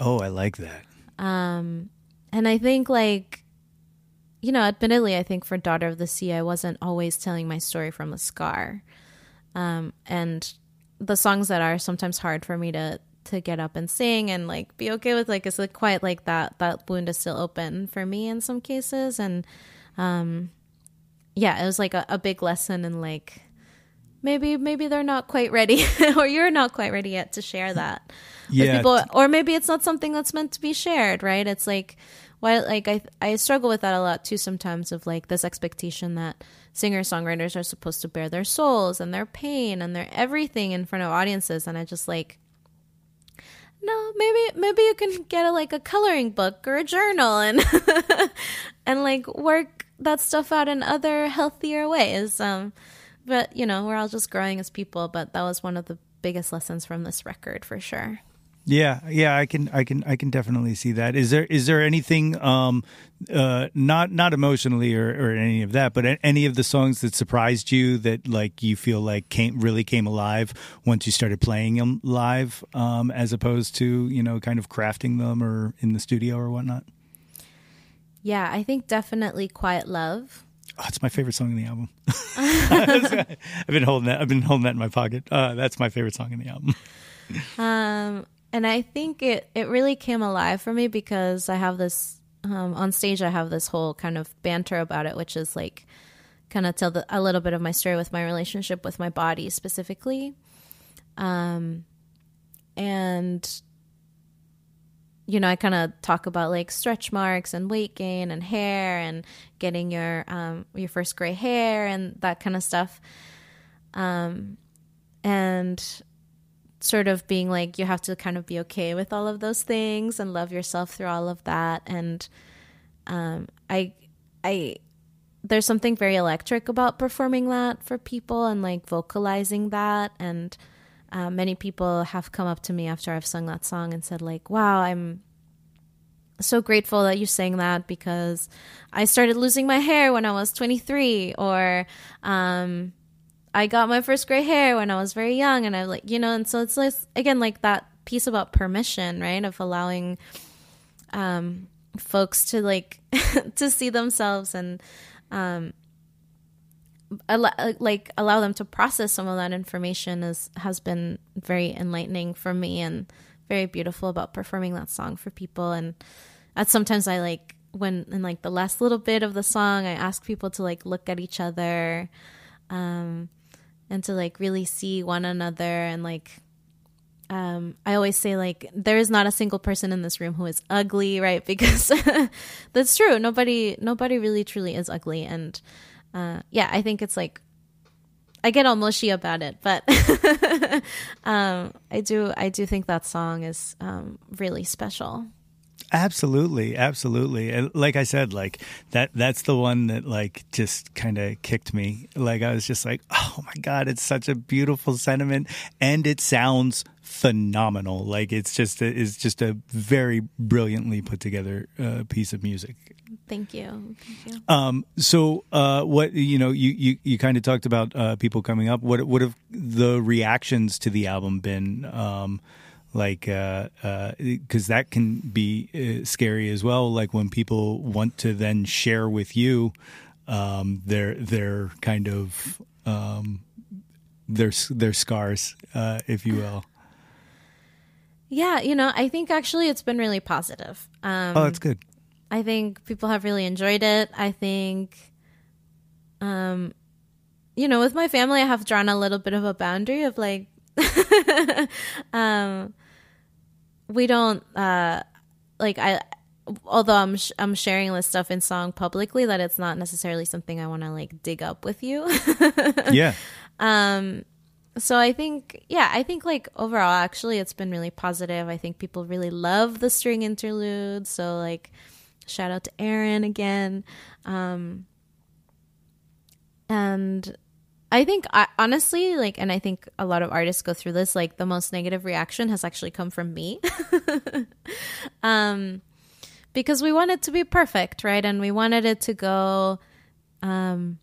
oh i like that Um and I think like you know, admittedly I think for Daughter of the Sea I wasn't always telling my story from the scar. Um and the songs that are sometimes hard for me to to get up and sing and like be okay with like it's like quite like that that wound is still open for me in some cases. And um yeah it was like a, a big lesson in like maybe maybe they're not quite ready or you're not quite ready yet to share that with Yeah. people. Or maybe it's not something that's meant to be shared right? It's like why like i i struggle with that a lot too sometimes of like this expectation that singer songwriters are supposed to bear their souls and their pain and their everything in front of audiences and i just like no maybe maybe you can get a, like a coloring book or a journal and and like work that stuff out in other healthier ways um but you know, we're all just growing as people. But that was one of the biggest lessons from this record for sure. Yeah, yeah, I can, I can, I can definitely see that. Is there, is there anything, um, uh, not, not emotionally or, or any of that, but any of the songs that surprised you that like you feel like came really came alive once you started playing them live, um, as opposed to you know kind of crafting them or in the studio or whatnot. Yeah, I think definitely "Quiet Love." Oh, it's my favorite song in the album. I've been holding that. I've been holding that in my pocket. Uh, that's my favorite song in the album. Um, and I think it it really came alive for me because I have this um, on stage. I have this whole kind of banter about it, which is like kind of tell the, a little bit of my story with my relationship with my body specifically. Um, and you know, I kind of talk about like stretch marks and weight gain and hair and getting your um, your first gray hair and that kind of stuff. Um, and sort of being like you have to kind of be okay with all of those things and love yourself through all of that. And um, i i there's something very electric about performing that for people and like vocalizing that. And uh, many people have come up to me after i've sung that song and said like wow i'm so grateful that you sang that because i started losing my hair when i was 23 or um, I got my first gray hair when I was very young, and I like you know, and so it's like again like that piece about permission, right? Of allowing um, folks to like to see themselves and um, al- like allow them to process some of that information is has been very enlightening for me and very beautiful about performing that song for people. And at sometimes I like when in like the last little bit of the song, I ask people to like look at each other. Um, and to like really see one another and like um, I always say like there is not a single person in this room who is ugly, right? Because that's true. Nobody, nobody really truly is ugly, and uh, yeah, I think it's like I get all mushy about it, but um, I do, I do think that song is um, really special. Absolutely, absolutely. And like I said, like that that's the one that like just kind of kicked me. Like I was just like, "Oh my god, it's such a beautiful sentiment and it sounds phenomenal. Like it's just a, it's just a very brilliantly put together uh, piece of music." Thank you. Thank you. Um, so, uh, what you know, you you, you kind of talked about uh, people coming up. What what have the reactions to the album been? Um, like because uh, uh, that can be uh, scary as well. Like when people want to then share with you um, their their kind of um, their their scars uh, if you will. Yeah you know i think actually it's been really positive. Um, oh that's good. I think people have really enjoyed it. I think um you know with my family i have drawn a little bit of a boundary of like um, we don't uh, like I. Although I'm sh- I'm sharing this stuff in song publicly, that it's not necessarily something I want to like dig up with you. yeah. Um. So I think, yeah, I think like overall, actually, it's been really positive. I think people really love the string interlude. So like, shout out to Erin again. Um. And I think I, honestly, like, and I think a lot of artists go through this. Like, the most negative reaction has actually come from me, um, because we want it to be perfect, right? And we wanted it to go, um,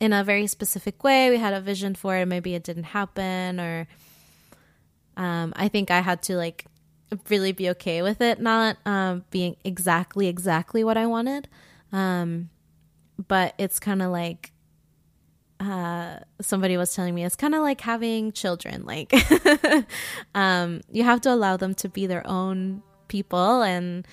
in a very specific way. We had a vision for it. Maybe it didn't happen, or, um, I think I had to like really be okay with it not um, being exactly exactly what I wanted. Um, but it's kind of like uh, somebody was telling me it's kind of like having children. Like, um, you have to allow them to be their own people and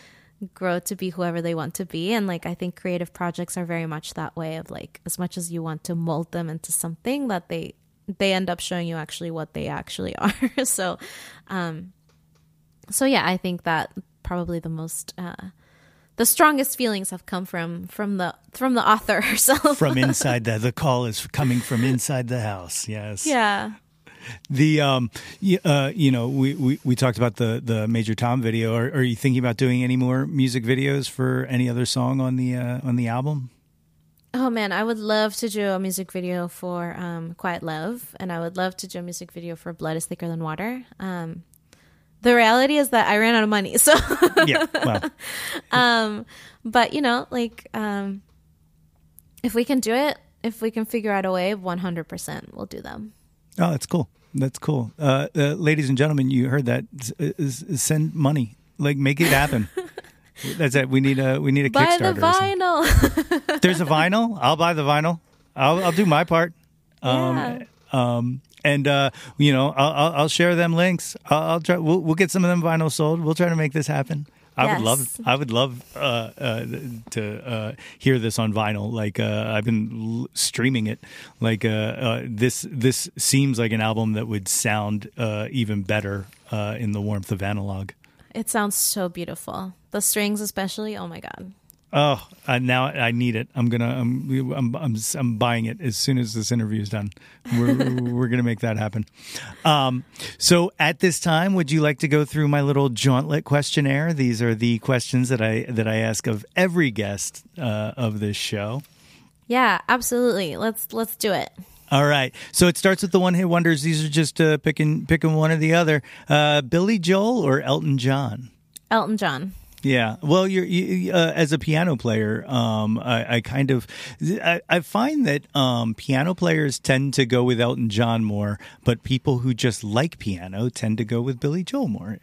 grow to be whoever they want to be. And like, I think creative projects are very much that way of like, as much as you want to mold them into something that they they end up showing you actually what they actually are. so, um, so yeah, I think that probably the most uh, the strongest feelings have come from from the from the author herself. from inside the the call is coming from inside the house. Yes. Yeah. The um, uh, you know, we, we, we talked about the the Major Tom video. Are, are you thinking about doing any more music videos for any other song on the uh, on the album? Oh man, I would love to do a music video for um, Quiet Love, and I would love to do a music video for Blood is Thicker Than Water. Um, the reality is that I ran out of money, so Yeah. Well, um, but you know, like um, if we can do it, if we can figure out a way, one hundred percent, we'll do them. oh, that's cool. That's cool. Uh, uh, ladies and gentlemen, you heard that. S- s- s- send money. Like, make it happen. That's it. We need a we need a Buy the Kickstarter. or something. vinyl. There's a vinyl. I'll buy the vinyl. I'll I'll do my part. Um, Yeah. um, and uh, you know, I'll, I'll I'll share them links. I'll, I'll try. We'll, we'll get some of them vinyl sold. We'll try to make this happen. I would love. I would love uh, uh, to uh, hear this on vinyl. Like uh, I've been l- streaming it. Like uh, uh, this. This seems like an album that would sound uh, even better uh, in the warmth of analog. it sounds so beautiful. The strings, especially. Oh my god. Oh, uh, now I need it. I'm gonna. I'm. I'm. I'm, I'm buying it as soon as this interview is done. We're we're gonna make that happen. Um. So at this time, would you like to go through my little Jawntlet questionnaire? These are the questions that I that I ask of every guest uh, of this show. Yeah, absolutely. Let's let's do it. All right. So it starts with the one hit wonders. These are just uh, picking picking one or the other. Uh, Billy Joel or Elton John. Elton John. Yeah, well, you're you, uh, as a piano player. Um, I, I kind of, I, I find that um, piano players tend to go with Elton John more, but people who just like piano tend to go with Billy Joel more.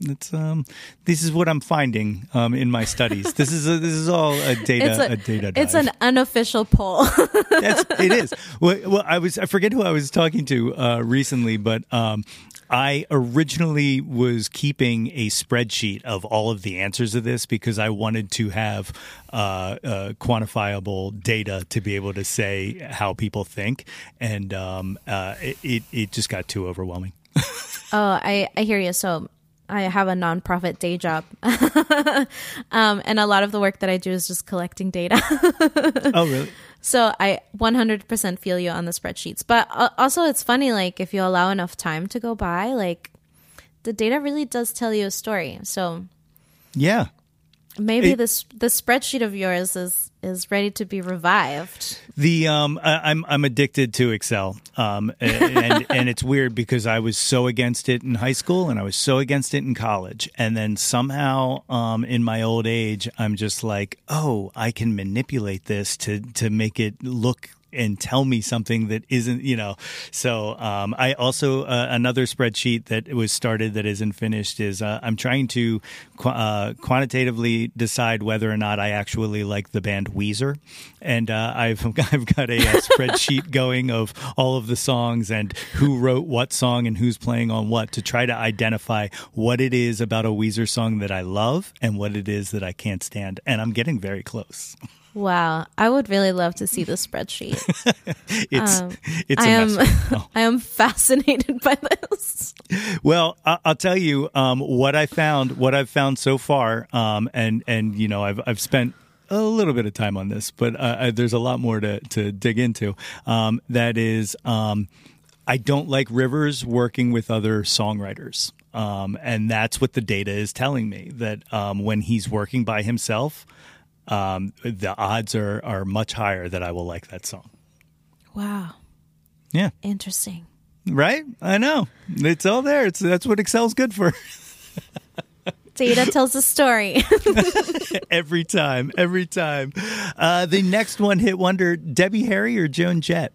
It's um, this is what I'm finding um in my studies. This is a, this is all a data It's a, a, data. it's an unofficial poll. That's, it is. Well, well, I was I forget who I was talking to uh, recently, but um, I originally was keeping a spreadsheet of all of the answers of this because I wanted to have uh, uh, quantifiable data to be able to say how people think, and um, uh, it, it it just got too overwhelming. Oh, I, I hear you. So I have a nonprofit day job. um, and a lot of the work that I do is just collecting data. oh, really? so I 100% feel you on the spreadsheets. But uh, also, it's funny, like, if you allow enough time to go by, like, the data really does tell you a story. So Yeah. Maybe It- this this spreadsheet of yours is is ready to be revived. The um, I, I'm I'm addicted to Excel, um, and and it's weird because I was so against it in high school and I was so against it in college, and then somehow um, in my old age, I'm just like, oh, I can manipulate this to to make it look and tell me something that isn't, you know. So um, I also uh, another spreadsheet that was started that isn't finished is uh, I'm trying to qu- uh, quantitatively decide whether or not I actually like the band Weezer, and uh, I've I've got a, uh spreadsheet going of all of the songs and who wrote what song and who's playing on what to try to identify what it is about a Weezer song that I love and what it is that I can't stand, and I'm getting very close. Wow, I would really love to see the spreadsheet. It's it's a I am right. I am fascinated by this. Well, I- I'll tell you um, what I found. What I've found so far, um, and and you know, I've I've spent a little bit of time on this, but uh, I, there's a lot more to to dig into. Um, that is, um, I don't like Rivers working with other songwriters, um, and that's what the data is telling me. That um, when he's working by himself, um, the odds are are much higher that I will like that song. Wow, Yeah, interesting. right. I know it's all there. It's that's what Excel's good for. Data tells a story. every time, every time. Uh, the next one hit wonder: Debbie Harry or Joan Jett?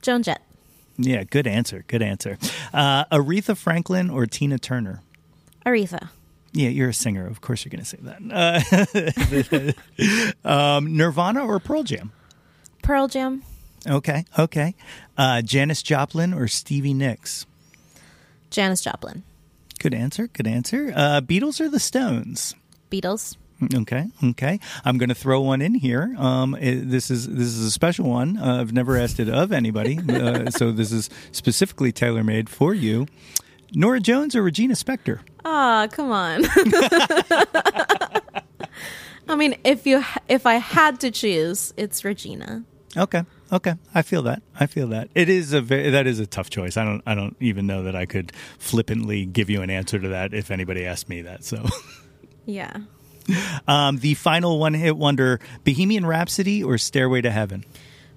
Joan Jett. Yeah, good answer. Good answer. Uh, Aretha Franklin or Tina Turner? Aretha. Yeah, you're a singer. Of course, you're going to say that. Uh, um, Nirvana or Pearl Jam? Pearl Jam. Okay, okay. Uh, Janis Joplin or Stevie Nicks? Janis Joplin. Good answer. Good answer. Uh, Beatles or the Stones? Beatles. Okay, okay. I'm going to throw one in here. Um, it- this is this is a special one. Uh, I've never asked it of anybody, uh, so this is specifically tailor made for you. Norah Jones or Regina Spektor? Ah, come on. I mean, if you if I had to choose, it's Regina. Okay, okay. I feel that. I feel that. It is a very, that is a tough choice. I don't I don't even know that I could flippantly give you an answer to that if anybody asked me that. So, Yeah. um, the final one hit wonder Bohemian Rhapsody or Stairway to Heaven?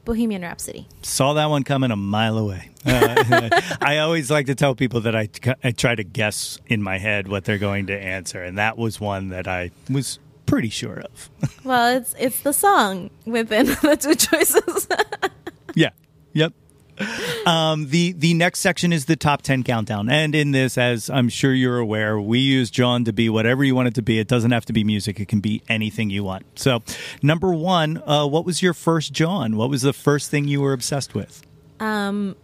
Bohemian Rhapsody. Saw that one coming a mile away. Uh, I always like to tell people that I, I try to guess in my head what they're going to answer, and that was one that I was pretty sure of. Well, it's it's the song within the two choices. yeah. Yep. Um, the the next section is the top ten countdown, and in this, as I'm sure you're aware, we use Jawn to be whatever you want it to be. It doesn't have to be music; it can be anything you want. So, number one, uh, what was your first Jawn? What was the first thing you were obsessed with? um,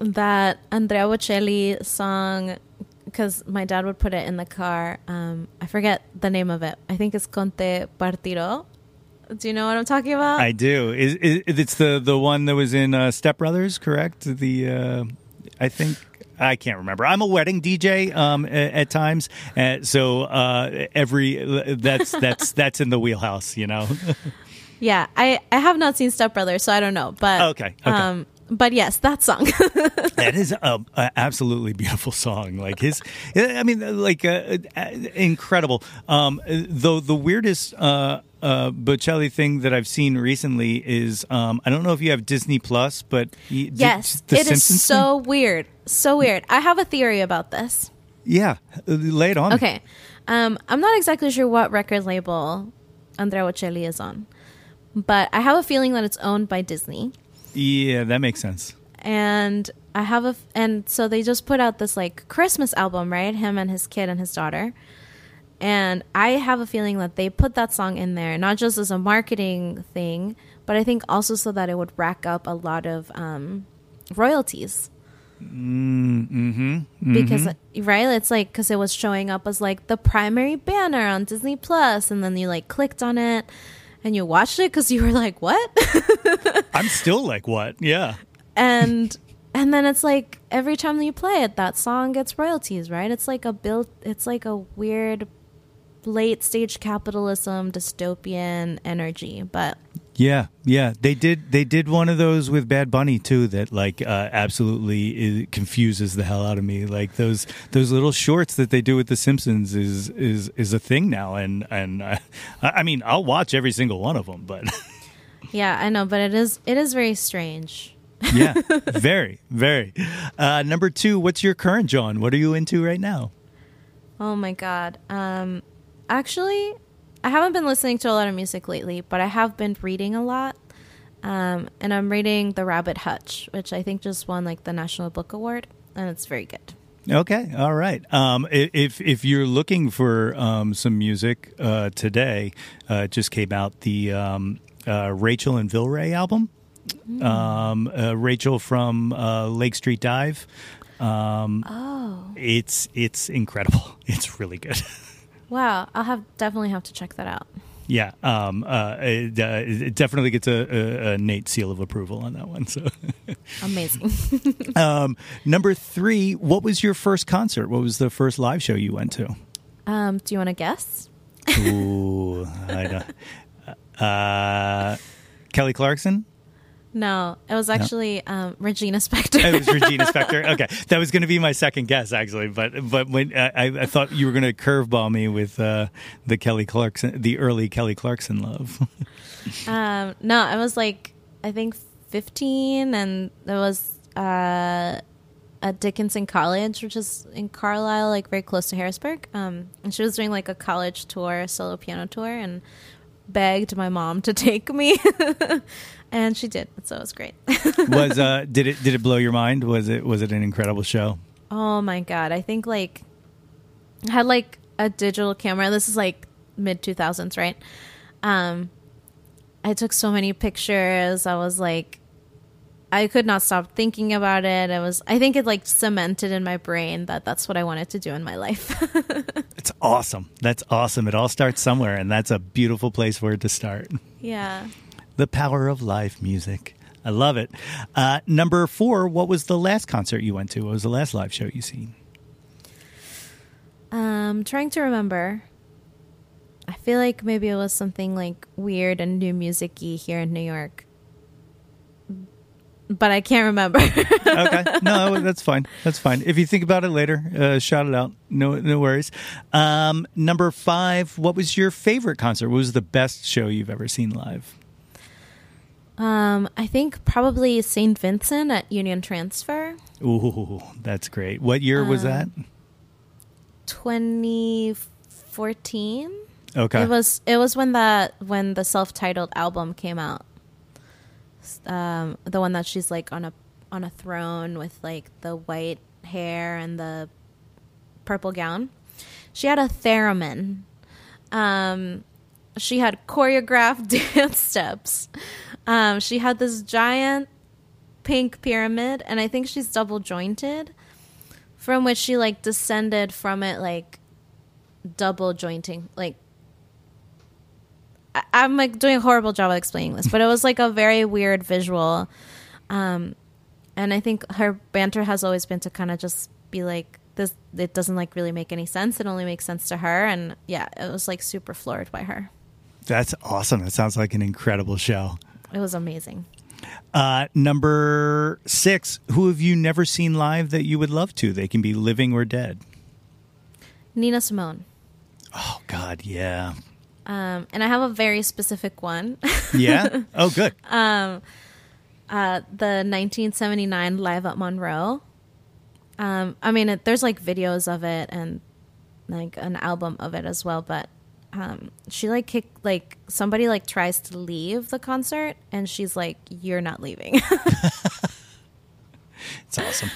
that Andrea Bocelli song, because my dad would put it in the car. Um, I forget the name of it. I think it's Conte Partiro. Do you know what I'm talking about? I do. Is, is it's the the one that was in uh, Step Brothers, correct? The uh, I think I can't remember. I'm a wedding DJ um, at, at times, uh, so uh, every that's that's that's in the wheelhouse, you know. yeah, I I have not seen Step Brothers, so I don't know. But Okay, okay. um, but yes, that song. that is a, a absolutely beautiful song. Like his, I mean, like uh, uh, incredible. Um, though the weirdest uh, uh, Bocelli thing that I've seen recently is um, I don't know if you have Disney Plus, but yes, the it is Simpsons so weird, so weird. I have a theory about this. yeah. Lay it on. Okay. Um, I'm not exactly sure what record label Andrea Bocelli is on, but I have a feeling that it's owned by Disney. Yeah, that makes sense. And I have a, f- and so they just put out this like Christmas album, right? Him and his kid and his daughter. And I have a feeling that they put that song in there, not just as a marketing thing, but I think also so that it would rack up a lot of um, royalties. Mm-hmm. because right it's like because it was showing up as like the primary banner on disney plus and then you like clicked on it and you watched it because you were like what I'm still like, what? Yeah. and and then it's like every time that you play it that song gets royalties right it's like a built it's like a weird late stage capitalism dystopian energy but Yeah, yeah, they did. They did one of those with Bad Bunny too. That like uh, absolutely is, confuses the hell out of me. Like those those little shorts that they do with The Simpsons is is is a thing now, and and uh, I mean I'll watch every single one of them. But yeah i know but it is it is very strange yeah, very very. Uh, number two, what's your current Jawn? What are you into right now? Oh my god. Um actually I haven't been listening to a lot of music lately, but I have been reading a lot. Um and I'm reading The Rabbit Hutch, which I think just won like the National Book Award and it's very good. Okay, all right. Um, if if you're looking for um, some music uh, today, uh, it just came out the um, uh, Rachel and Vilray album. Um, uh, Rachel from uh, Lake Street Dive. Um, Oh. it's it's incredible. It's really good. Wow, I'll have definitely have to check that out. yeah, um, uh, it, uh, it definitely gets a, a, a Nate seal of approval on that one. So, Amazing. um, number three, what was your first concert? What was the first live show you went to? um do you want to guess? Ooh, I don't. Uh, Kelly Clarkson. No, it was actually um Regina Spektor. It was Regina Spektor. Okay, that was going to be my second guess, actually. But but when uh, I, I thought you were going to curveball me with uh, the Kelly Clarkson, the early Kelly Clarkson love. Um, no, I was like, I think 15, and there was uh, at Dickinson College, which is in Carlisle, like very close to Harrisburg. Um, and she was doing like a college tour, solo piano tour, and begged my mom to take me, and she did. So it was great. was uh, did it did it blow your mind? Was it was it an incredible show? oh my god, I think like I had like a digital camera. This is like mid 2000s, right? Um, I took so many pictures. I was like, I could not stop thinking about it. It was, I think it like cemented in my brain that that's what I wanted to do in my life. It's awesome. That's awesome. It all starts somewhere, and that's a beautiful place for it to start. yeah. The power of live music. I love it. Uh, number four, what was the last concert you went to? What was the last live show you seen? Um, trying to remember. I feel like maybe it was something like weird and new music-y here in New York. But I can't remember. okay, no, that's fine. That's fine. If you think about it later, uh, shout it out. No, no worries. Um, number five. What was your favorite concert? What was the best show you've ever seen live? um, I think probably St. Vincent at Union Transfer, Ooh, that's great. What year was that? 2014. Okay. It was it was when the when the self-titled album came out. Um, the one that she's like on a on a throne with like the white hair and the purple gown. She had a theremin. Um, she had choreographed dance steps. Um, she had this giant pink pyramid, and I think she's double jointed, from which she like descended from it like double jointing, like I'm like doing a horrible job of explaining this, but it was like a very weird visual. Um, and I think her banter has always been to kind of just be like, this, it doesn't like really make any sense. It only makes sense to her. And yeah, it was like super floored by her. That's awesome. That sounds like an incredible show. It was amazing. Uh, number six. Who have you never seen live that you would love to? They can be living or dead. Nina Simone. Oh God, yeah, Um, and I have a very specific one. yeah. Oh, good. Um, uh, the 1979 live at Montreux. Um, I mean, it, there's like videos of it and like an album of it as well. But um, she like kick like somebody like tries to leave the concert and she's like, "You're not leaving." It's awesome.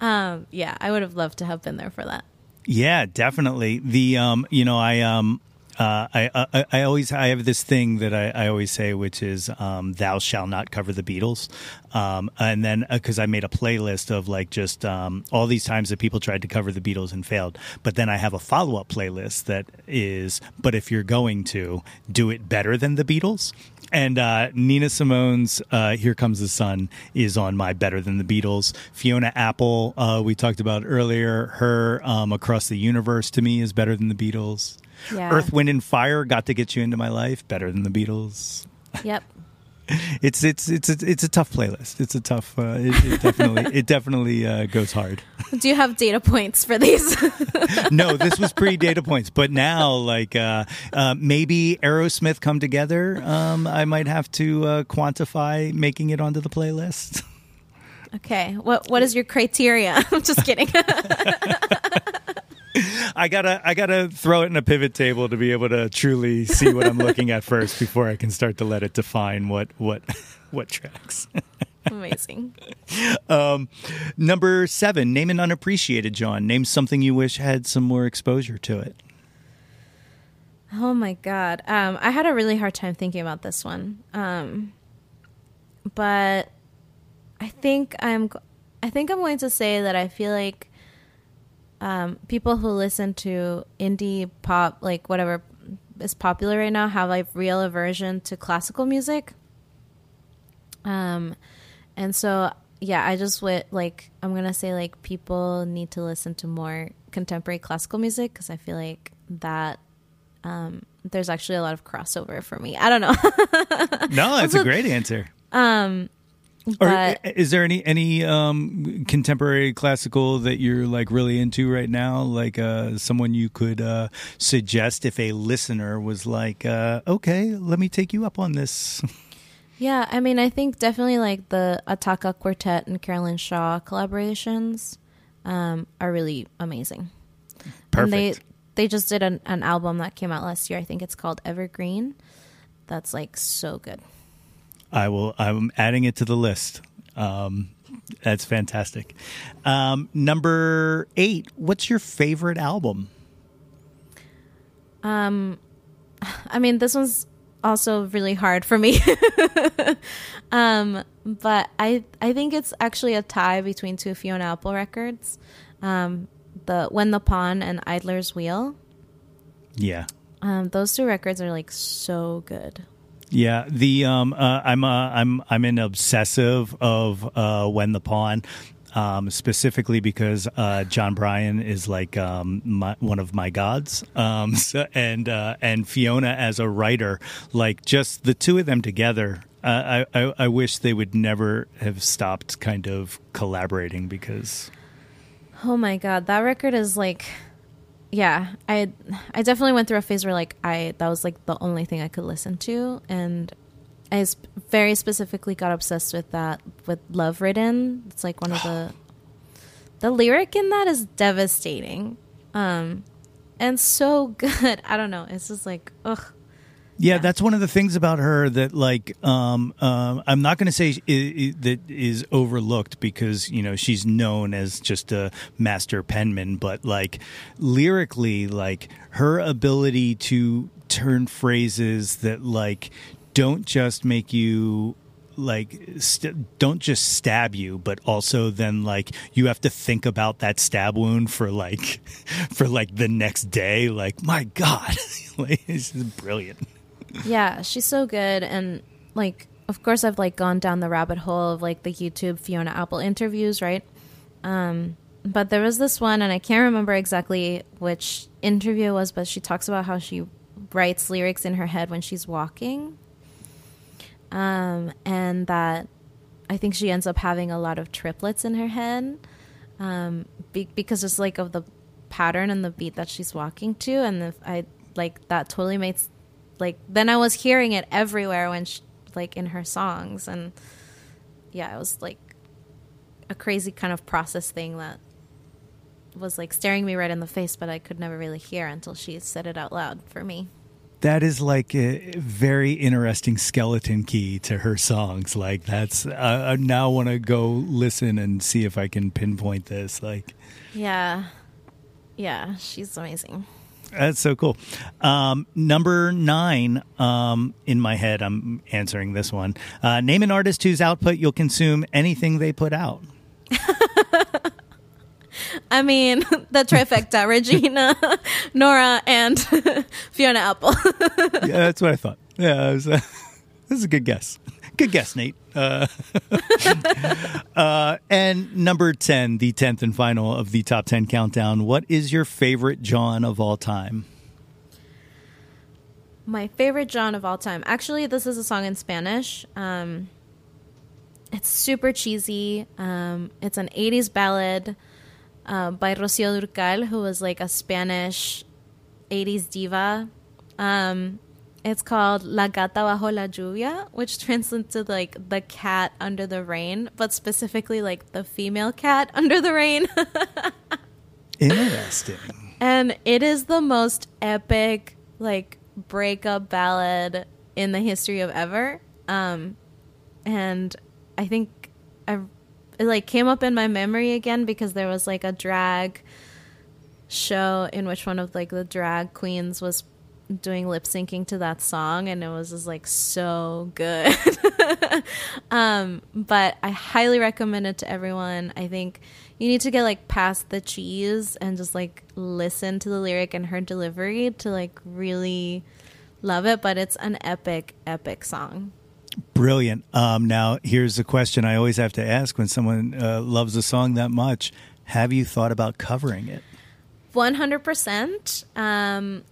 um, yeah, I would have loved to have been there for that. Yeah, definitely. The um, you know, I um, uh, I, I I always I have this thing that I, I always say, which is um, "Thou shall not cover the Beatles," um, and then because I made a playlist of like just um, all these times that people tried to cover the Beatles and failed, but then I have a follow up playlist that is, "But if you're going to do it better than the Beatles." And uh, Nina Simone's uh, "Here Comes the Sun" is on my "Better Than the Beatles." Fiona Apple, uh, we talked about earlier. Her um, "Across the Universe" to me is better than the Beatles. Yeah. Earth, Wind, and Fire got to get you into my life. Better than the Beatles. Yep. It's it's it's it's, it's a tough playlist. It's a tough. Uh, it, it definitely it definitely uh, goes hard. Do you have data points for these? no, this was pre data points, but now like uh, uh, maybe Aerosmith come together. Um, I might have to uh, quantify making it onto the playlist. okay. What What is your criteria? I'm just kidding. I gotta I gotta throw it in a pivot table to be able to truly see what I'm looking at first before I can start to let it define what what what tracks. Amazing. Number seven, name an unappreciated Jawn. Name something you wish had some more exposure to it. Oh my god. Um, I had a really hard time thinking about this one. Um, but I think I'm I think I'm going to say that I feel like um, people who listen to indie pop, like whatever is popular right now, have like real aversion to classical music. Um, and so yeah, I just would like I'm gonna say like people need to listen to more contemporary classical music because I feel like that um, there's actually a lot of crossover for me. I don't know. No, that's a great answer. um, Or is there any any um, contemporary classical that you're like really into right now? Like uh, someone you could uh, suggest if a listener was like, uh, "Okay, let me take you up on this." yeah, I mean, I think definitely like the Attacca Quartet and Caroline Shaw collaborations um, are really amazing. Perfect. And they they just did an, an album that came out last year. I think it's called Evergreen. That's like so good. I will. I'm adding it to the list. Um, that's fantastic. Um, number eight. What's your favorite album? Um, I mean, this one's also really hard for me. um, but I I think it's actually a tie between two Fiona Apple records, um, the When the Pawn and Idler's Wheel. Yeah. Um, those two records are like so good. Yeah, the um, uh, I'm uh, I'm I'm an obsessive of uh, when the pawn, um, specifically because uh, Jon Brion is like um, my, one of my gods, um, so, and uh, and Fiona as a writer, like just the two of them together. I, I I wish they would never have stopped kind of collaborating because Oh my god, that record is like yeah, I I definitely went through a phase where like I that was like the only thing I could listen to and I sp- very specifically got obsessed with that with Love Ridden. It's like one of the the lyric in that is devastating. Um and so good. I don't know. It's just like ugh. Yeah, that's one of the things about her that, like, um, um, I'm not going to say that is overlooked because you know she's known as just a master penman, but like lyrically, like her ability to turn phrases that like don't just make you like st- don't just stab you but also then like you have to think about that stab wound for like for like the next day like my god. Like it's just brilliant Yeah, she's so good and like of course I've like gone down the rabbit hole of like the YouTube Fiona Apple interviews, right? Um but there was this one and I can't remember exactly which interview it was, but she talks about how she writes lyrics in her head when she's walking. Um and that I think she ends up having a lot of triplets in her head. Um be- because it's like of the pattern and the beat that she's walking to and I like that totally makes like then I was hearing it everywhere when she, like in her songs and yeah, it was like a crazy kind of process thing that was like staring me right in the face, but I could never really hear until she said it out loud for me. that is like a very interesting skeleton key to her songs like that's uh, i now want to go listen and see if i can pinpoint this like Yeah. Yeah, she's amazing. That's so cool. Um, number nine um, in my head, I'm answering this one. Uh, name an artist whose output you'll consume anything they put out. I mean, the trifecta Regina, Norah, and Fiona Apple. Yeah, that's what I thought. Yeah, uh, this is a good guess. Good guess, Nate. Uh, uh, and number 10, the 10th and final of the top 10 countdown. What is your favorite Jawn of all time? My favorite Jawn of all time. Actually, this is a song in Spanish. Um, it's super cheesy. Um, it's an 80s ballad uh, by Rocío Dúrcal, who was like a Spanish 80s diva. Um, it's called La Gata Bajo la Lluvia, which translates to like the cat under the rain, but specifically like the female cat under the rain. Interesting. And it is the most epic, like, breakup ballad in the history of ever. Um, and I think I, it, like, came up in my memory again because there was, like, a drag show in which one of, like, the drag queens was doing lip syncing to that song and it was just like so good. Um but i highly recommend it to everyone. I think you need to get like past the cheese and just like listen to the lyric and her delivery to like really love it but it's an epic epic song. Brilliant. Um, now, here's the question I always have to ask when someone uh, loves a song that much. Have you thought about covering it? 100% um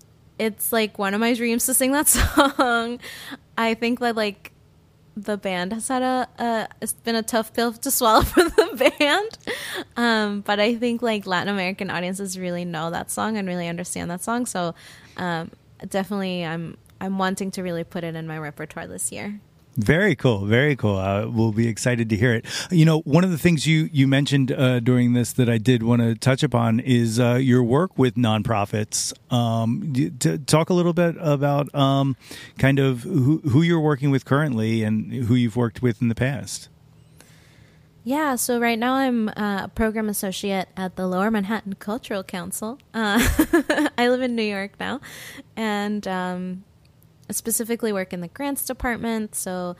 it's like one of my dreams to sing that song. I think that like the band has had a, a it's been a tough pill to swallow for the band. Um but i think like latin american audiences really know that song and really understand that song. So um definitely i'm i'm wanting to really put it in my repertoire this year Very cool. Very cool. Uh, we'll be excited to hear it. You know, one of the things you, you mentioned uh, during this that I did want to touch upon is uh, your work with nonprofits. Um, to talk a little bit about um, kind of who, who you're working with currently and who you've worked with in the past. Yeah, so right now I'm uh, a program associate at the Lower Manhattan Cultural Council. Uh, I live in New York now, and um, Specifically work in the grants department. So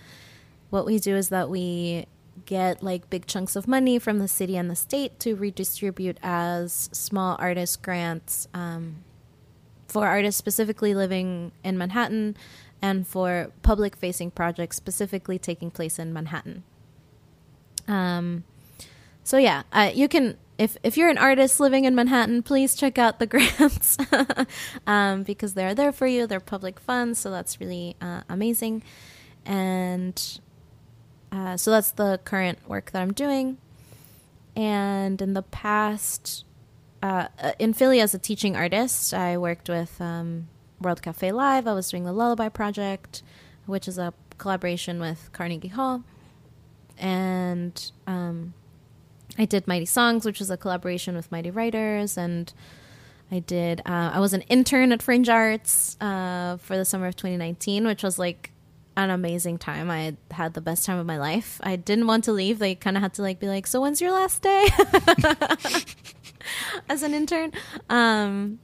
what we do is that we get like big chunks of money from the city and the state to redistribute as small artist grants um, for artists specifically living in Manhattan and for public facing projects specifically taking place in Manhattan. Um, so yeah, uh, you can if if you're an artist living in Manhattan, please check out the grants um, because they're there for you. They're public funds, so that's really uh, amazing. and uh, so that's the current work that I'm doing. And in the past, uh, in Philly as a teaching artist, I worked with um, World Cafe Live. I was doing the Lullaby Project, which is a collaboration with Carnegie Hall. And um, I did Mighty Songs, which is a collaboration with Mighty Writers. And I did, uh, I was an intern at Fringe Arts uh, for the summer of 2019, which was like an amazing time. I had the best time of my life. I didn't want to leave. They kind of had to like be like, "So when's your last day?" As an intern, um,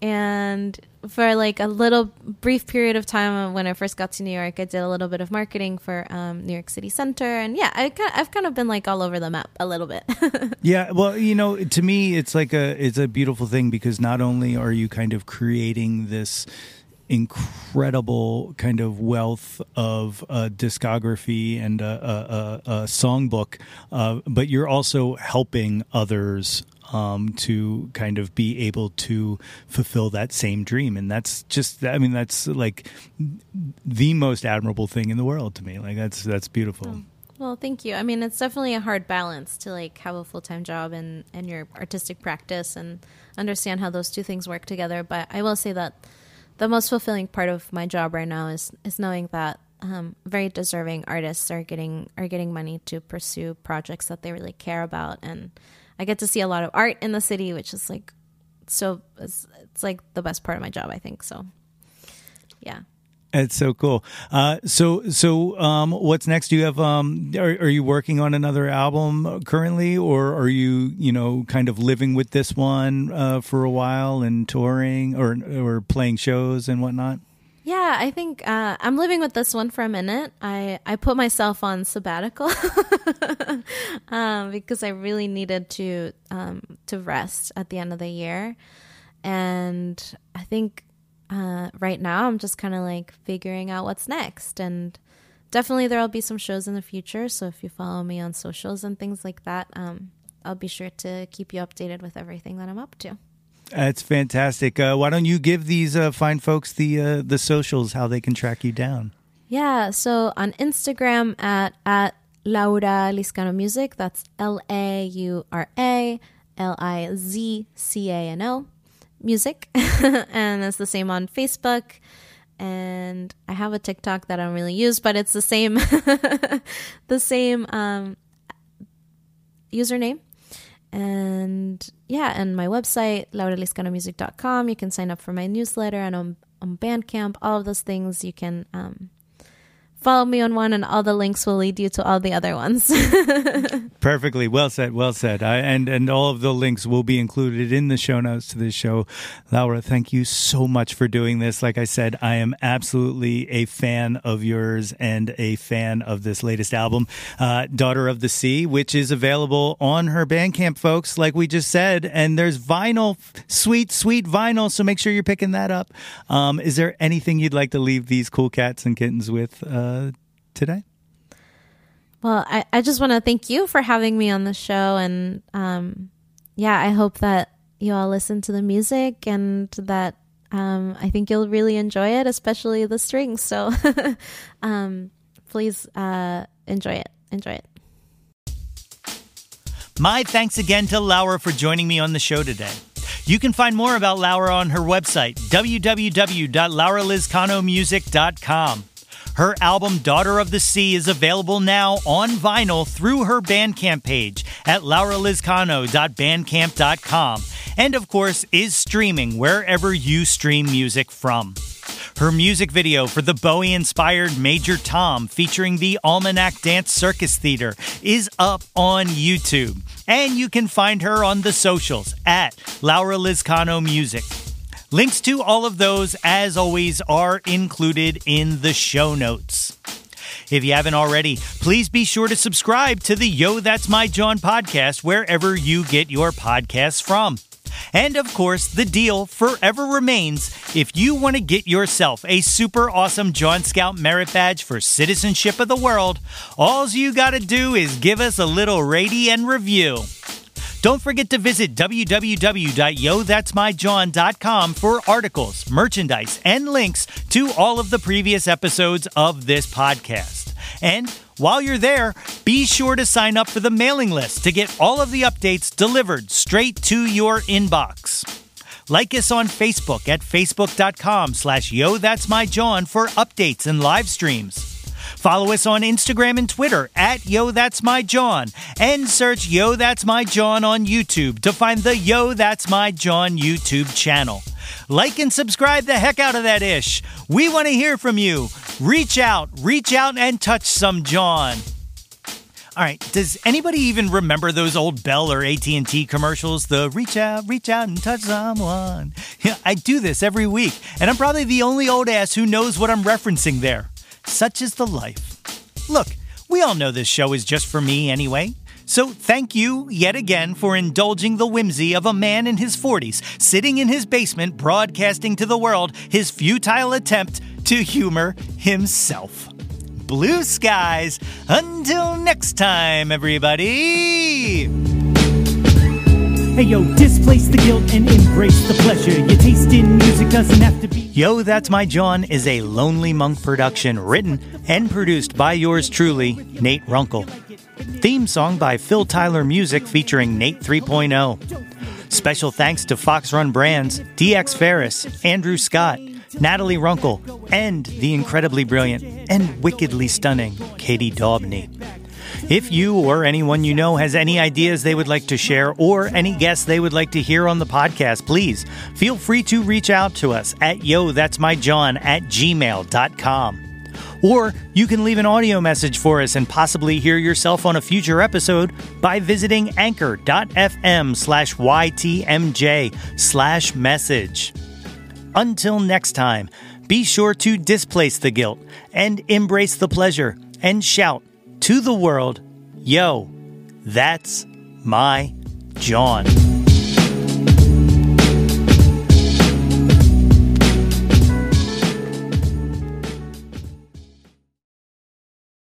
and for like a little brief period of time when I first got to New York, I did a little bit of marketing for um, New York City Center, and yeah, I kind of, I've kind of been like all over the map a little bit. yeah, well, you know, to me, it's like a it's a beautiful thing because not only are you kind of creating this incredible kind of wealth of uh, discography and a, a, a, a songbook, uh, but you're also helping others um, to kind of be able to fulfill that same dream. And that's just, I mean, that's like the most admirable thing in the world to me. Like that's, that's beautiful. Oh. Well, thank you. I mean, it's definitely a hard balance to like have a full time job and, and your artistic practice and understand how those two things work together. But I will say that the most fulfilling part of my job right now is is knowing that um, very deserving artists are getting are getting money to pursue projects that they really care about, and I get to see a lot of art in the city, which is like so it's, it's like the best part of my job, I think. So, yeah. It's so cool. Uh, so, so, um, what's next? Do you have, um, are, are, you working on another album currently, or are you, you know, kind of living with this one uh, for a while and touring or or playing shows and whatnot? Yeah, I think uh, I'm living with this one for a minute. I I put myself on sabbatical um, because I really needed to um, to rest at the end of the year, and I think uh, right now I'm just kind of like figuring out what's next. And definitely there'll be some shows in the future. So if you follow me on socials and things like that, um, I'll be sure to keep you updated with everything that I'm up to. That's fantastic. Uh, why don't you give these uh, fine folks the uh, the socials, how they can track you down? Yeah, so on Instagram at at Laura Lizcano Music. That's L A U R A L I Z C A N O music, and it's the same on Facebook. And I have a TikTok that I don't really use, but it's the same, the same um, username. And yeah, and my website, lauralizcanomusic.com. You can sign up for my newsletter and on, on Bandcamp, all of those things. You can um, follow me on one, and all the links will lead you to all the other ones. Perfectly well said, well said. I, and and all of the links will be included in the show notes to this show. Laura, thank you so much for doing this. Like I said, I am absolutely a fan of yours and a fan of this latest album, uh, "Daughter of the Sea," which is available on her Bandcamp, folks. Like we just said, and there's vinyl, sweet, sweet vinyl. So make sure you're picking that up. Um, is there anything you'd like to leave these cool cats and kittens with? Uh, today? Well, I, I just want to thank you for having me on the show. And um, yeah, I hope that you all listen to the music and that um, I think you'll really enjoy it, especially the strings. So um, please uh, enjoy it. Enjoy it. My thanks again to Laura for joining me on the show today. You can find more about Laura on her website, www.lauralizcanomusic.com. Her album Daughter of the Sea is available now on vinyl through her Bandcamp page at lauralizcano.bandcamp.com and of course is streaming wherever you stream music from. Her music video for the Bowie inspired Major Tom featuring the Almanac Dance Circus Theater is up on YouTube. And you can find her on the socials at Laura Lizcano Music. Links to all of those, as always, are included in the show notes. If you haven't already, please be sure to subscribe to the Yo That's My Jawn podcast wherever you get your podcasts from. And of course, the deal forever remains if you want to get yourself a super awesome Jawn Scout merit badge for citizenship of the world, all you got to do is give us a little rating and review. Don't forget to visit www.yothat'smyjawn.com for articles, merchandise, and links to all of the previous episodes of this podcast. And while you're there, be sure to sign up for the mailing list to get all of the updates delivered straight to your inbox. Like us on Facebook at facebook.com slash yo that's my Jawn for updates and live streams. Follow us on Instagram and Twitter at Yo That's My Jawn and search Yo That's My Jawn on YouTube to find the Yo That's My Jawn YouTube channel. Like and subscribe the heck out of that ish. We want to hear from you. Reach out, reach out and touch some Jawn. All right, does anybody even remember those old Bell or AT&T commercials? The reach out, reach out and touch someone. Yeah, I do this every week, and I'm probably the only old ass who knows what I'm referencing there. Such is the life. Look, we all know this show is just for me anyway. So thank you yet again for indulging the whimsy of a man in his 40s sitting in his basement broadcasting to the world his futile attempt to humor himself. Blue skies. Until next time, everybody. Hey yo, displace the guilt and embrace the pleasure. Your taste in music doesn't have to be. Yo, That's My Jawn is a Lonely Monk production written and produced by yours truly, Nate Runkle. Theme song by Phil Tyler Music featuring Nate 3.0. Special thanks to Fox Run Brands, DX Ferris, Andrew Scott, Natalie Runkle, and the incredibly brilliant and wickedly stunning Katie Daubney. If you or anyone you know has any ideas they would like to share or any guests they would like to hear on the podcast, please feel free to reach out to us at yo that's my jawn at gmail.com. Or you can leave an audio message for us and possibly hear yourself on a future episode by visiting anchor.fm slash ytmj slash message. Until next time, be sure to displace the guilt and embrace the pleasure and shout to the world, yo, that's my Jawn.